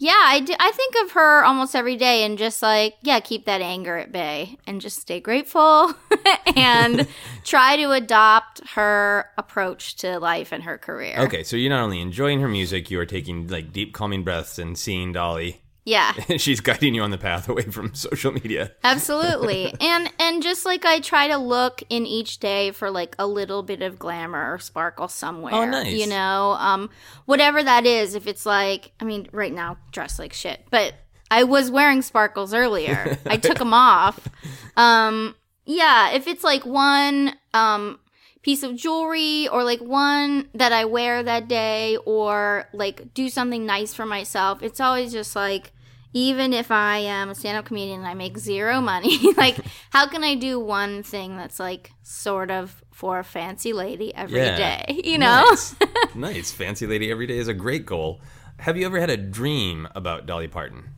Yeah, I, do, I think of her almost every day and just like, yeah, keep that anger at bay and just stay grateful (laughs) and (laughs) try to adopt her approach to life and her career. Okay, so you're not only enjoying her music, you are taking, like, deep, calming breaths and seeing Dolly. Yeah. (laughs) She's guiding you on the path away from social media. Absolutely. (laughs) and and just like I try to look in each day for like a little bit of glamour or sparkle somewhere. Oh, nice. You know, um whatever that is, if it's like I mean, right now dress like shit, but I was wearing sparkles earlier. I (laughs) took them off. Um yeah, if it's like one um piece of jewelry or like one that I wear that day or like do something nice for myself, it's always just like even if I am a stand up comedian and I make zero money, (laughs) like (laughs) how can I do one thing that's like sort of for a fancy lady every day? Yeah. (laughs) You know? Nice. nice. Fancy lady every day is a great goal. Have you ever had a dream about Dolly Parton?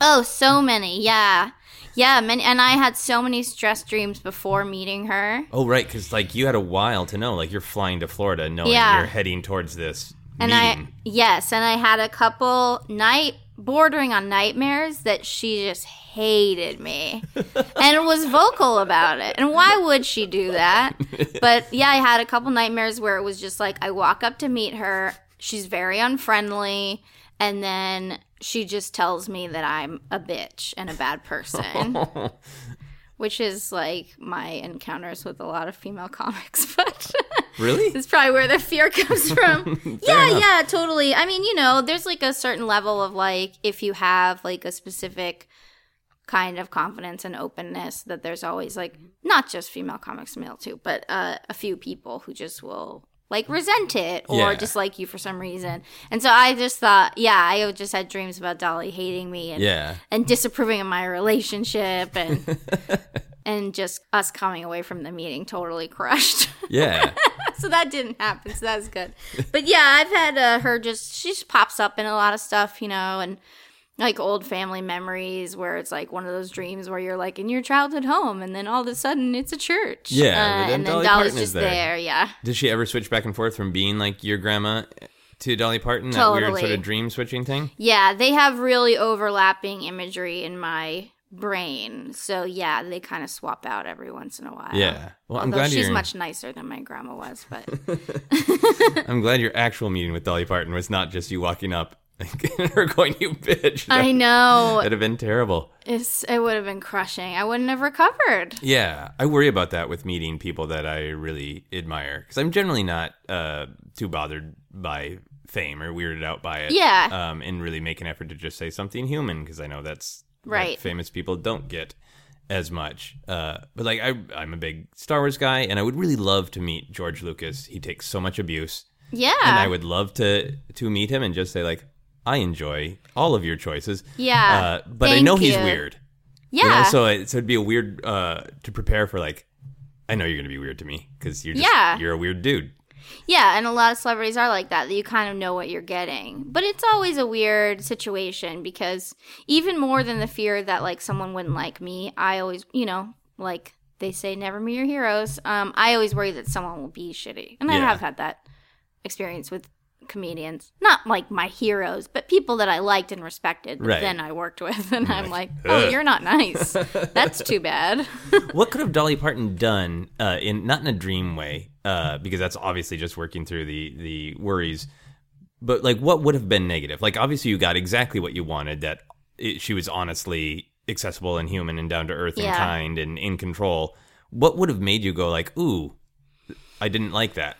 Oh, so many. Yeah. Yeah, many and I had so many stress dreams before meeting her. Oh, right, because like you had a while to know. Like you're flying to Florida, knowing Yeah. you're heading towards this And meeting. I yes, and I had a couple night bordering on nightmares that she just hated me and was vocal about it. And why would she do that? But yeah, I had a couple nightmares where it was just like I walk up to meet her, she's very unfriendly, and then she just tells me that I'm a bitch and a bad person. (laughs) Which is like my encounters with a lot of female (laughs) comics, but really? (laughs) it's probably where the fear comes (laughs) from. yeah, yeah, totally. I mean, you know, there's like a certain level of like if you have like a specific kind of confidence and openness that there's always like not just female comics male too but uh, a few people who just will like resent it or Yeah. dislike you for some reason and so i just thought yeah i just had dreams about dolly hating me and Yeah. and disapproving of my relationship and (laughs) and just us coming away from the meeting totally crushed (laughs) Yeah. so that didn't happen. So that's good. But yeah, I've had uh, her just she just pops up in a lot of stuff, you know, and like old family memories where it's like one of those dreams where you're like in your childhood home, and then all of a sudden it's a church. Yeah, uh, then and then Dolly Dolly's Parton is just there. there. Yeah, Did she ever switch back and forth from being like your grandma to Dolly Parton? That weird sort of dream switching thing? yeah. They have really overlapping imagery in my brain. So yeah, they kind of swap out every once in a while. Yeah. Well, I'm glad she's you're- much nicer than my grandma was, but (laughs) (laughs) I'm glad your actual meeting with Dolly Parton was not just you walking up (laughs) her going, you bitch. I know That'd have been terrible. it's it would have been crushing. I wouldn't have recovered. Yeah, I worry about that with meeting people that I really admire because I'm generally not uh, too bothered by fame or weirded out by it. Yeah. um, and really make an effort to just say something human because I know that's what Right. famous people don't get. as much. Uh, but like I, I'm a big Star Wars guy, and I would really love to meet George Lucas. He takes so much abuse, Yeah. and I would love to to meet him and just say like, I enjoy all of your choices. Yeah. uh, but I know he's you. weird. yeah. You know, so it, so it'd be a weird uh, to prepare for like. I know you're gonna be weird to me because you're just, Yeah. you're a weird dude. Yeah, and a lot of celebrities are like that, that you kind of know what you're getting. But it's always a weird situation because even more than the fear that like someone wouldn't like me, I always, you know, like they say never meet your heroes. Um I always worry that someone will be shitty. And I have had that experience with comedians. Not like my heroes, but people that I liked and respected, Right. then I worked with (laughs) and I'm like, "Oh, you're not nice." (laughs) That's too bad. (laughs) what could have Dolly Parton done uh, in not in a dream way, uh, because that's obviously just working through the the worries, but like what would have been negative? Like obviously you got exactly what you wanted that it, she was honestly accessible and human and down to earth and kind and in control. What would have made you go like, "Ooh, I didn't like that."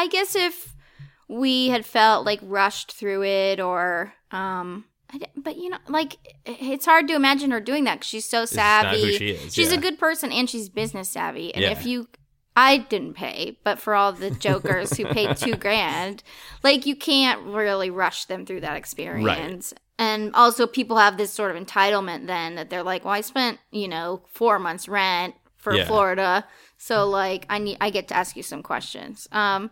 I guess if we had felt like rushed through it, or um, but you know, like it's hard to imagine her doing that because she's so savvy. she is, she's yeah. a good person and she's business savvy. And Yeah. if you, I didn't pay, but for all the jokers who paid two (laughs) grand, like you can't really rush them through that experience. And also, people have this sort of entitlement then that they're like, "Well, I spent you know four months rent for Yeah. Florida, so like I need I get to ask you some questions." Um,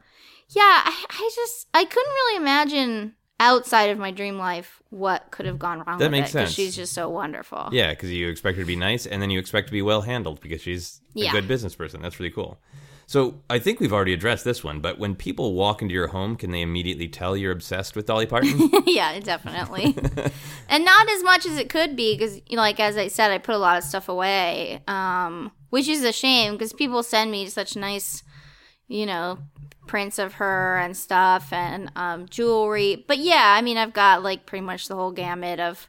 yeah, I, I just I couldn't really imagine outside of my dream life what could have gone wrong That with makes it sense. she's just so wonderful. Yeah, because you expect her to be nice, and then you expect to be well handled because she's a Yeah. good business person. That's really cool. So I think we've already addressed this one, but when people walk into your home, can they immediately tell you're obsessed with Dolly Parton? (laughs) yeah, definitely. (laughs) and not as much as it could be because, you know, like as I said, I put a lot of stuff away, um, which is a shame because people send me such nice, you know, prints of her and stuff and um, jewelry. But yeah, I mean, I've got like pretty much the whole gamut of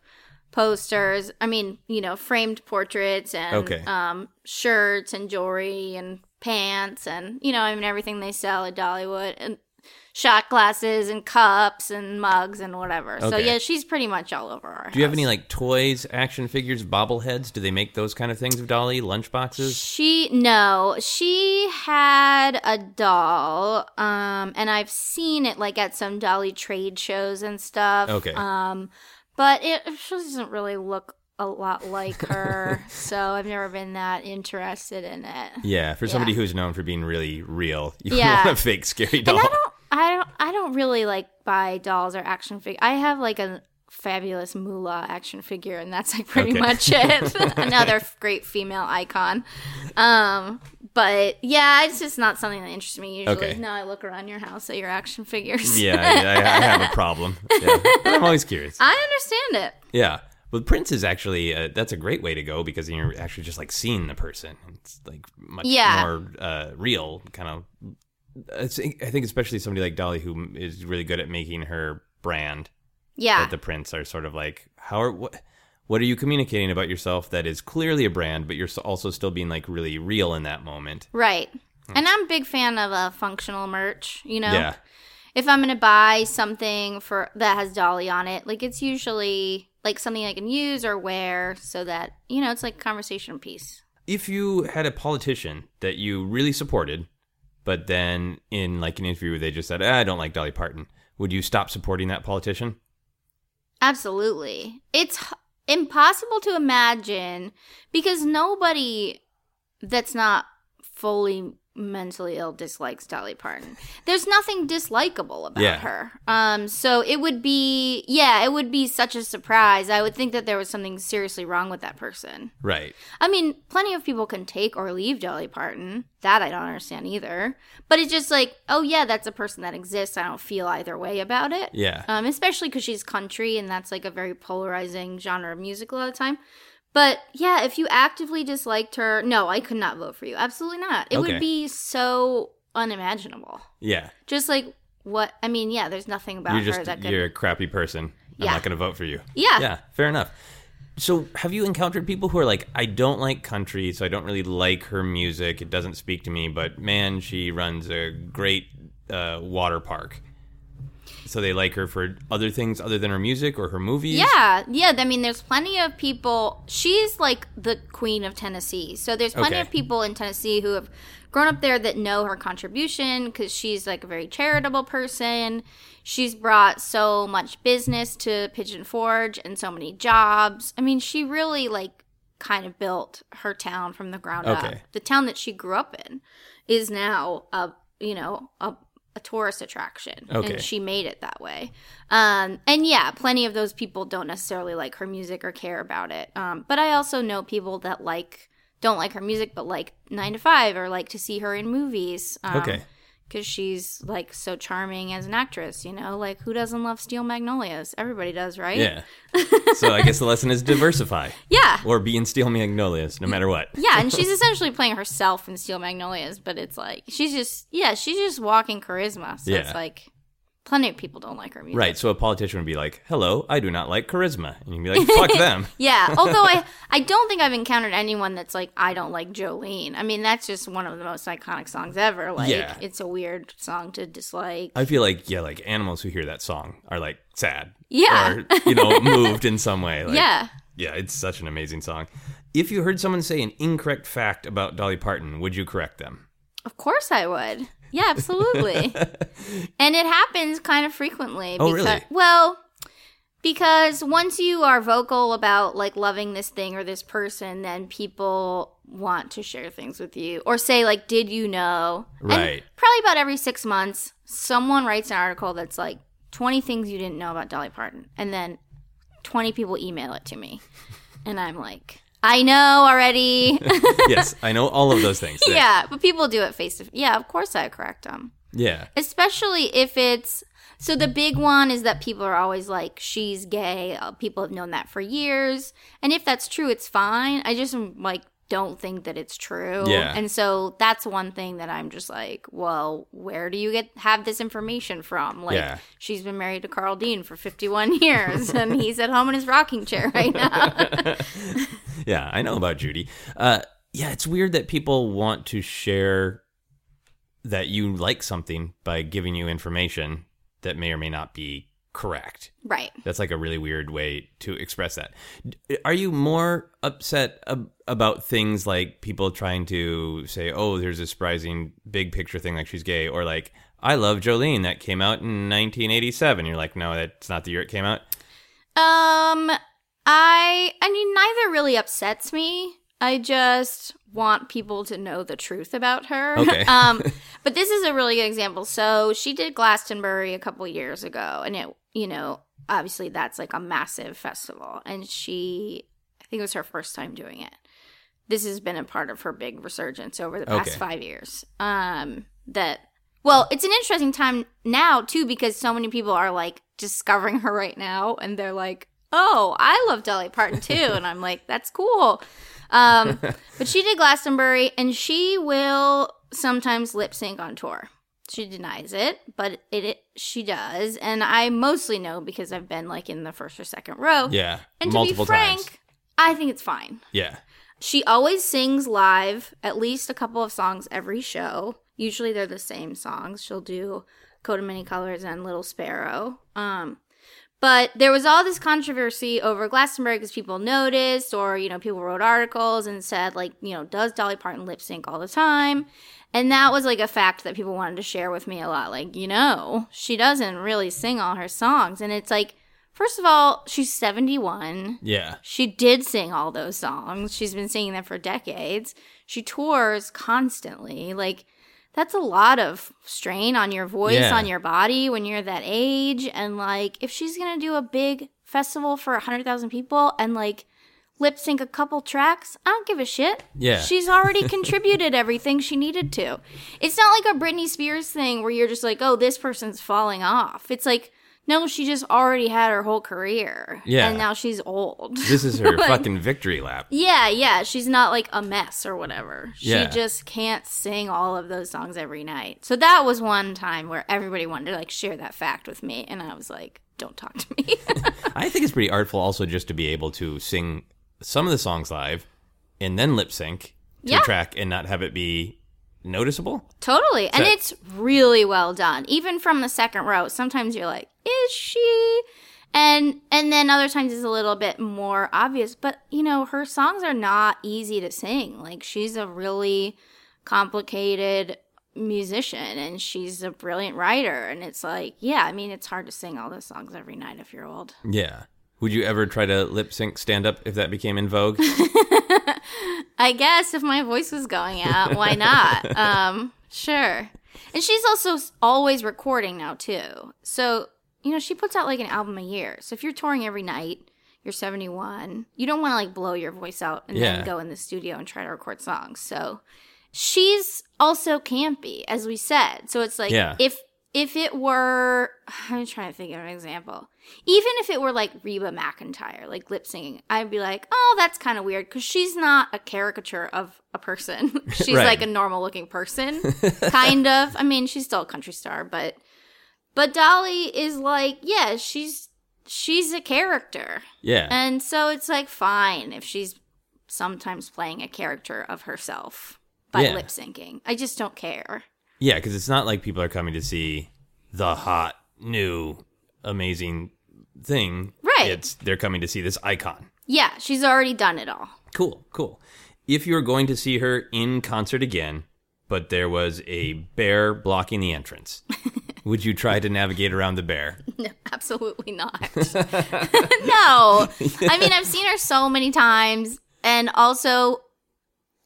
posters. I mean, you know, framed portraits and Okay. um, shirts and jewelry and pants and you know, I mean, everything they sell at Dollywood and shot glasses and cups and mugs and whatever. So yeah, she's pretty much all over our. Do you have any like toys, action figures, bobbleheads? Do they make those kind of things of Dolly? Lunchboxes? She no, she had a doll, um, and I've seen it like at some Dolly trade shows and stuff. Okay. Um, but it she doesn't really look a lot like her, (laughs) so I've never been that interested in it. Yeah, for somebody who's known for being really real, (laughs) you Yeah. want a fake scary doll. And I don't, I don't, I don't really like buy dolls or action figures. I have like a fabulous Moolah action figure, and that's like pretty Okay. much it. (laughs) Another great female icon. Um, but yeah, it's just not something that interests me usually. Okay. No, I look around your house at your action figures. yeah, I, I have a problem. Yeah. I'm always curious. I understand it. Yeah. Well, prints is actually uh, that's a great way to go because you're actually just like seeing the person. It's like much Yeah. more uh, real, kind of. I think especially somebody like Dolly who is really good at making her brand. Yeah. That the prints are sort of like how are what what are you communicating about yourself that is clearly a brand, but you're also still being like really real in that moment. Right. And I'm a big fan of uh, functional merch, you know? Yeah. If I'm going to buy something for that has Dolly on it, like it's usually like something I can use or wear so that, you know, it's like a conversation piece. if you had a politician that you really supported, but then in like an interview they just said, ah, "I don't like Dolly Parton," would you stop supporting that politician? Absolutely. It's h- impossible to imagine because nobody that's not fully mentally ill dislikes Dolly Parton. There's nothing dislikable about Yeah. her. Um so it would be yeah, it would be such a surprise. I would think that there was something seriously wrong with that person. Right. I mean, plenty of people can take or leave Dolly Parton. That I don't understand either. But it's just like, oh yeah, that's a person that exists. I don't feel either way about it. Yeah. Um, especially because she's country, and that's like a very polarizing genre of music a lot of the time. But yeah, if you actively disliked her, no, I could not vote for you. Absolutely not. It Okay. would be so unimaginable. Yeah. Just like what I mean, yeah, there's nothing about you're her just that could. you're a crappy person. I'm not going to vote for you. Yeah. Yeah. Fair enough. So, have you encountered people who are like, I don't like country, so I don't really like her music. It doesn't speak to me, but man, she runs a great uh, water park. So they like her for other things other than her music or her movies. Yeah, yeah. I mean, there's plenty of people. She's like the queen of Tennessee. So there's plenty Okay. of people in Tennessee who have grown up there that know her contribution because she's like a very charitable person. She's brought so much business to Pigeon Forge and so many jobs. I mean, she really like kind of built her town from the ground up. The town that she grew up in is now a you know a a tourist attraction Okay. and she made it that way um, and yeah plenty of those people don't necessarily like her music or care about it um, but i also know people that like don't like her music but like nine to five or like to see her in movies um, Okay. Because she's like so charming as an actress you know like who doesn't love steel magnolias everybody does right Yeah. (laughs) so I guess the lesson is diversify. Yeah. Or be in Steel Magnolias, no matter what. yeah, and she's (laughs) essentially playing herself in Steel Magnolias, but it's like she's just yeah, she's just walking charisma. So Yeah. it's like plenty of people don't like her music. Right. So a politician would be like, "Hello, I do not like charisma," and you'd be like, "Fuck (laughs) them." Yeah, (laughs) although I I don't think I've encountered anyone that's like I don't like Jolene. I mean, that's just one of the most iconic songs ever. Like Yeah. it's a weird song to dislike. I feel like yeah, like animals who hear that song are like sad. Yeah. Or you know, (laughs) moved in some way. Like, Yeah. Yeah, it's such an amazing song. If you heard someone say an incorrect fact about Dolly Parton, would you correct them? Of course I would. Yeah, absolutely. (laughs) and it happens kind of frequently. Oh, really? Well, because once you are vocal about like loving this thing or this person, then people want to share things with you or say like, "Did you know?" And Right. probably about every six months, someone writes an article that's like 20 things you didn't know about Dolly Parton, and then 20 people email it to me, and I'm like, "I know already." (laughs) yes, (laughs) I know all of those things. yeah, but people do it face to face. Yeah, of course I correct them. Yeah. Especially if it's so the big one is that people are always like she's gay. Uh, people have known that for years. And if that's true, it's fine. I just like don't think that it's true. Yeah. And so that's one thing that I'm just like, well, where do you get have this information from? Like Yeah. she's been married to Carl Dean for 51 (laughs) years and he's at home in his rocking chair right now. (laughs) yeah, I know about Judy. Uh, yeah, it's weird that people want to share that you like something by giving you information that may or may not be correct. right. That's like a really weird way to express that. Are you more upset ab- about things like people trying to say, "Oh, there's a surprising big picture thing like she's gay," or like, "I love Jolene that came out in 1987." You're like, "No, that's not the year it came out." Um, I I mean neither really upsets me. I just want people to know the truth about her. Okay. (laughs) um, but this is a really good example. So she did Glastonbury a couple years ago, and it you know obviously that's like a massive festival, and she I think it was her first time doing it. This has been a part of her big resurgence over the past Okay. five years. Um, that well, it's an interesting time now too because so many people are like discovering her right now, and they're like, "Oh, I love Dolly Parton too," and I'm like, "That's cool." Um, (laughs) but she did Glastonbury, and she will sometimes lip sync on tour. She denies it, but it, it she does, and I mostly know because I've been like in the first or second row. Yeah, and multiple to be frank, times. I think it's fine. Yeah. She always sings live at least a couple of songs every show. Usually they're the same songs. She'll do Coat of Many Colors and Little Sparrow. Um, but there was all this controversy over Glastonbury because people noticed, or you know, people wrote articles and said like, you know, does Dolly Parton lip sync all the time? And that was like a fact that people wanted to share with me a lot. Like, you know, she doesn't really sing all her songs, and it's like, first of all, she's seventy one. Yeah. She did sing all those songs. She's been singing them for decades. She tours constantly. Like, that's a lot of strain on your voice, Yeah. on your body when you're that age. And, like, if she's to do a big festival for a 100,000 people and, like, lip sync a couple tracks, I don't give a shit. Yeah. She's already (laughs) contributed everything she needed to. It's not like a Britney Spears thing where you're just like, oh, this person's falling off. It's like, no, she just already had her whole career. Yeah. And now she's old. This is her (laughs) Like- fucking victory lap. Yeah, yeah. She's not like a mess or whatever. Yeah. She just can't sing all of those songs every night. So that was one time where everybody wanted to like share that fact with me. And I was like, don't talk to me. (laughs) I think it's pretty artful also just to be able to sing some of the songs live and then lip sync to Yeah. a track and not have it be noticeable. totally. And it's really well done. Even from the second row, sometimes you're like, is she? And and then other times it's a little bit more obvious, but you know, her songs are not easy to sing. Like she's a really complicated musician and she's a brilliant writer and it's like, yeah, I mean, it's hard to sing all those songs every night if you're old. Yeah. Would you ever try to lip sync stand up if that became in vogue? (laughs) I guess if my voice was going out, why not? (laughs) um, sure. And she's also always recording now too. So, you know, she puts out like an album a year. So if you're touring every night, you're 71, you don't want to like blow your voice out and Yeah. then go in the studio and try to record songs. So she's also campy, as we said. So it's like Yeah. if if it were (sighs) I'm trying to think of an example. Even if it were like Reba McEntire, like lip singing, I'd be like, oh, that's kind of weird because she's not a caricature of a person. (laughs) she's Right. like a normal looking person, kind of. I mean, she's still a country star, but but Dolly is like, yeah, she's she's a character, Yeah. and so it's like fine if she's sometimes playing a character of herself by Yeah. lip syncing. I just don't care. Yeah, because it's not like people are coming to see the hot, new, amazing thing. Right. It's they're coming to see this icon. Yeah, she's already done it all. Cool, cool. If you're going to see her in concert again, but there was a bear blocking the entrance, (laughs) would you try to navigate around the bear? (laughs) No, absolutely not. (laughs) no. I mean, I've seen her so many times. And also,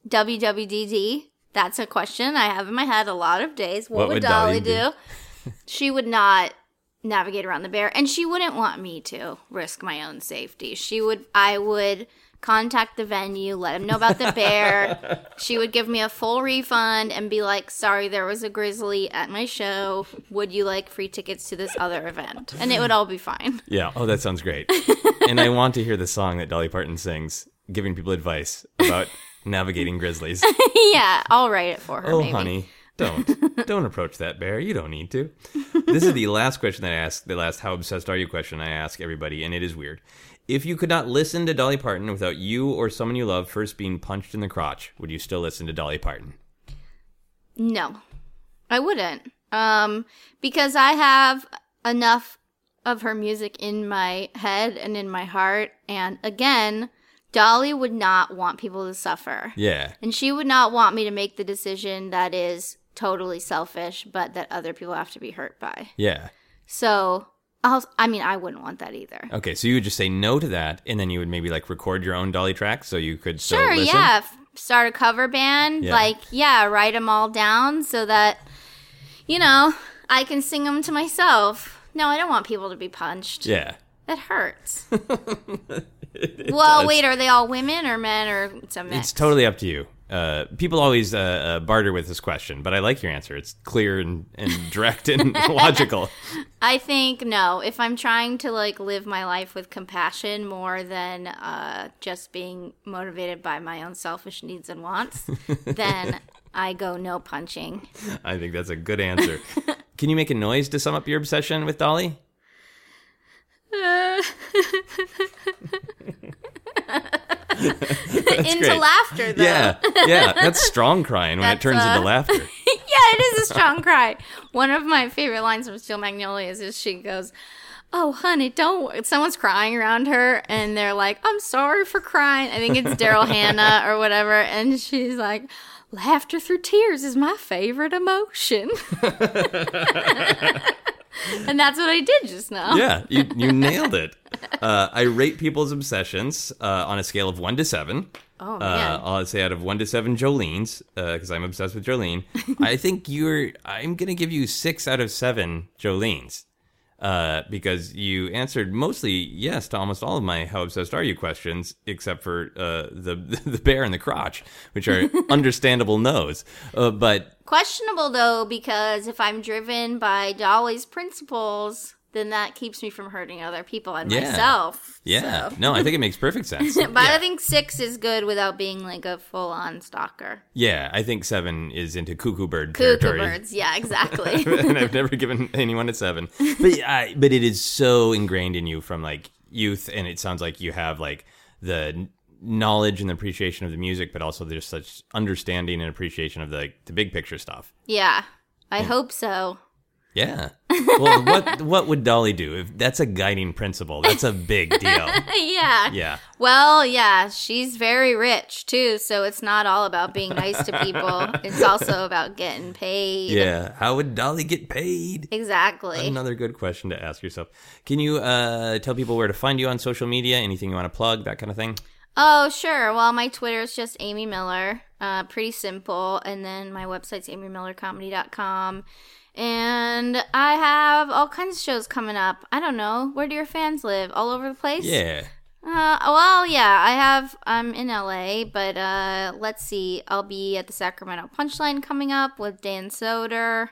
WWDD. That's a question I have in my head a lot of days. What, What would, would Dolly, Dolly do? she would not navigate around the bear. And she wouldn't want me to risk my own safety. She would, I would contact the venue, let them know about the bear. (laughs) she would give me a full refund and be like, sorry, there was a grizzly at my show. Would you like free tickets to this other event? And it would all be fine. Yeah. Oh, that sounds great. (laughs) and I want to hear the song that Dolly Parton sings, giving people advice about (laughs) navigating grizzlies. yeah, I'll write it for her. Oh, maybe. honey, don't don't approach that bear. You don't need to. This is the last question that I ask. The last "How obsessed are you?" question I ask everybody, and it is weird. If you could not listen to Dolly Parton without you or someone you love first being punched in the crotch, would you still listen to Dolly Parton? No, I wouldn't. Um, because I have enough of her music in my head and in my heart. And again, Dolly would not want people to suffer. Yeah. And she would not want me to make the decision that is totally selfish, but that other people have to be hurt by. Yeah. So, I'll, I mean, I wouldn't want that either. Okay, so you would just say no to that, and then you would maybe like record your own Dolly tracks so you could Sure, yeah. F- Start a cover band. Yeah. Like, yeah, write them all down so that, you know, I can sing them to myself. No, I don't want people to be punched. Yeah. That hurts. (laughs) It well, does. wait, are they all women or men or it's a mix? It's totally up to you. Uh, people always uh, uh, barter with this question, but I like your answer. It's clear and, and direct and (laughs) logical. I think no. If I'm trying to like live my life with compassion more than uh, just being motivated by my own selfish needs and wants, (laughs) then I go no punching. I think that's a good answer. (laughs) Can you make a noise to sum up your obsession with Dolly? (laughs) into great. laughter, though. Yeah, yeah, that's (laughs) strong crying when it turns uh, into laughter. (laughs) yeah, it is a strong cry. One of my favorite lines from Steel Magnolias is she goes, "Oh, honey, don't." Someone's crying around her, and they're like, "I'm sorry for crying." I think it's Daryl Hannah or whatever, and she's like. Laughter through tears is my favorite emotion. (laughs) and that's what I did just now. Yeah, you, you nailed it. Uh, I rate people's obsessions uh, on a scale of one to seven. Oh, Uh. I'll say out of one to seven Jolene's because I'm obsessed with Jolene. (laughs) I think you're. I'm gonna give you six out of seven Jolene's uh, because you answered mostly yes to almost all of my "How obsessed are you?" questions, except for uh, the (laughs) the bear and the crotch, which are (laughs) understandable no's. Uh, but Questionable though, because if I'm driven by Dolly's principles, then that keeps me from hurting other people and Yeah. myself. yeah, so. no, I think it makes perfect sense. (laughs) but I think six is good without being like a full on stalker. Yeah, I think seven is into cuckoo bird Cuckoo territory. birds, yeah, (laughs) exactly. (laughs) and I've never given anyone a seven. But I, but it is so ingrained in you from like youth, and it sounds like you have like the knowledge and appreciation of the music, but also there's such understanding and appreciation of the the big picture stuff. yeah, I hope so. Yeah, well, what what would Dolly do? If that's a guiding principle, that's a big deal. (laughs) yeah. Yeah. Well, yeah, she's very rich too, so it's not all about being nice to people. It's also about getting paid. Yeah. How would Dolly get paid? Exactly. Another good question to ask yourself. Can you uh, tell people where to find you on social media? Anything you want to plug? That kind of thing. Oh, sure. Well, my Twitter is just Amy Miller. Uh, pretty simple. And then my website's amymillercomedy.com. And I have all kinds of shows coming up. I don't know. Where do your fans live? All over the place? Yeah. Uh, well, yeah, I have. I'm in LA, but uh, let's see. I'll be at the Sacramento Punchline coming up with Dan Soder.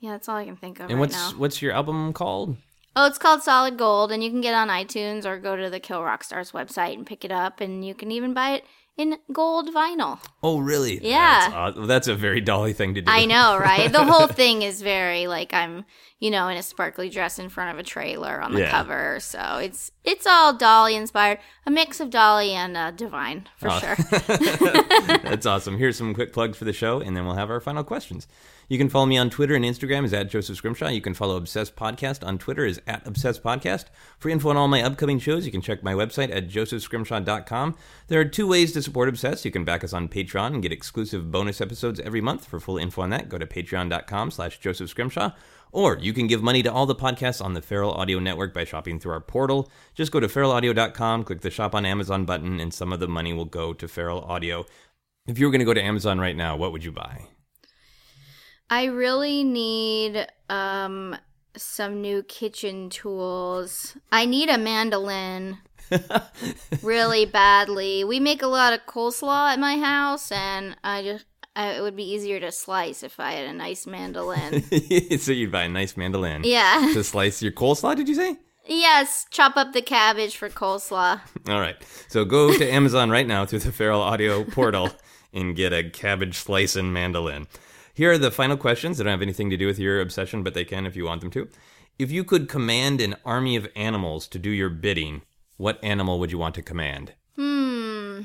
Yeah, that's all I can think of And right what's now. what's your album called? Oh, it's called Solid Gold, and you can get it on iTunes or go to the Kill Rock Stars website and pick it up, and you can even buy it in gold vinyl. Oh, really? Yeah. That's, that's a very Dolly thing to do. I know, right? The whole (laughs) thing is very like I'm, you know, in a sparkly dress in front of a trailer on the Yeah. cover. So it's it's all Dolly inspired, a mix of Dolly and uh, Divine for Oh. sure. (laughs) (laughs) That's awesome. Here's some quick plugs for the show, and then we'll have our final questions. You can follow me on Twitter and Instagram is at Joseph Scrimshaw. You can follow Obsessed Podcast on Twitter is at Obsessed Podcast. For info on all my upcoming shows, you can check my website at josephscrimshaw.com. There are two ways to support Obsessed. You can back us on Patreon and get exclusive bonus episodes every month. For full info on that, go to patreon.com slash Joseph Scrimshaw. Or you can give money to all the podcasts on the Feral Audio Network by shopping through our portal. Just go to feralaudio.com, click the shop on Amazon button, and some of the money will go to Feral Audio. If you were going to go to Amazon right now, what would you buy? I really need um some new kitchen tools. I need a mandolin (laughs) really badly. We make a lot of coleslaw at my house and I just I, it would be easier to slice if I had a nice mandolin. (laughs) so you'd buy a nice mandolin. Yeah. To slice your coleslaw, did you say? yes, chop up the cabbage for coleslaw. All right. So go to Amazon right now through the Feral Audio portal (laughs) and get a cabbage slicing mandolin. Here are the final questions that don't have anything to do with your obsession, but they can if you want them to. If you could command an army of animals to do your bidding, what animal would you want to command? Hmm.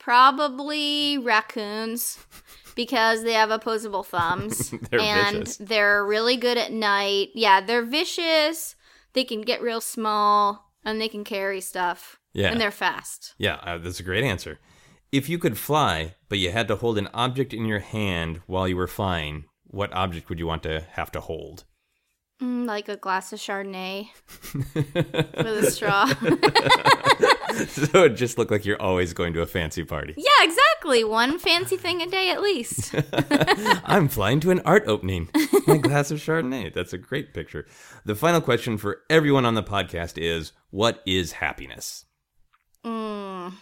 Probably raccoons (laughs) because they have opposable thumbs (laughs) They're and vicious. they're really good at night. Yeah, they're vicious. They can get real small and they can carry stuff. Yeah. And they're fast. Yeah, uh, that's a great answer. If you could fly, but you had to hold an object in your hand while you were flying, what object would you want to have to hold? Mm, like a glass of Chardonnay (laughs) with a straw. (laughs) so it just looked like you're always going to a fancy party. yeah, exactly. One fancy thing a day at least. (laughs) I'm flying to an art opening. My glass of Chardonnay. That's a great picture. The final question for everyone on the podcast is what is happiness? Mm.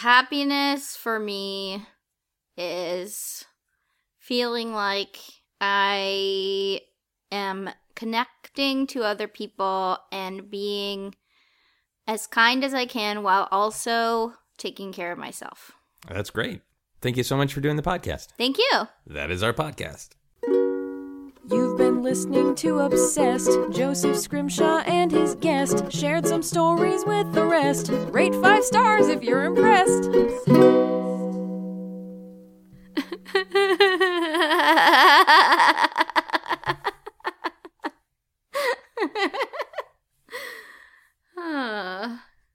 Happiness for me is feeling like I am connecting to other people and being as kind as I can while also taking care of myself. That's great. Thank you so much for doing the podcast. Thank you. That is our podcast. You've listening to Obsessed. Joseph Scrimshaw and his guest shared some stories with the rest. Rate five stars if you're impressed. (laughs)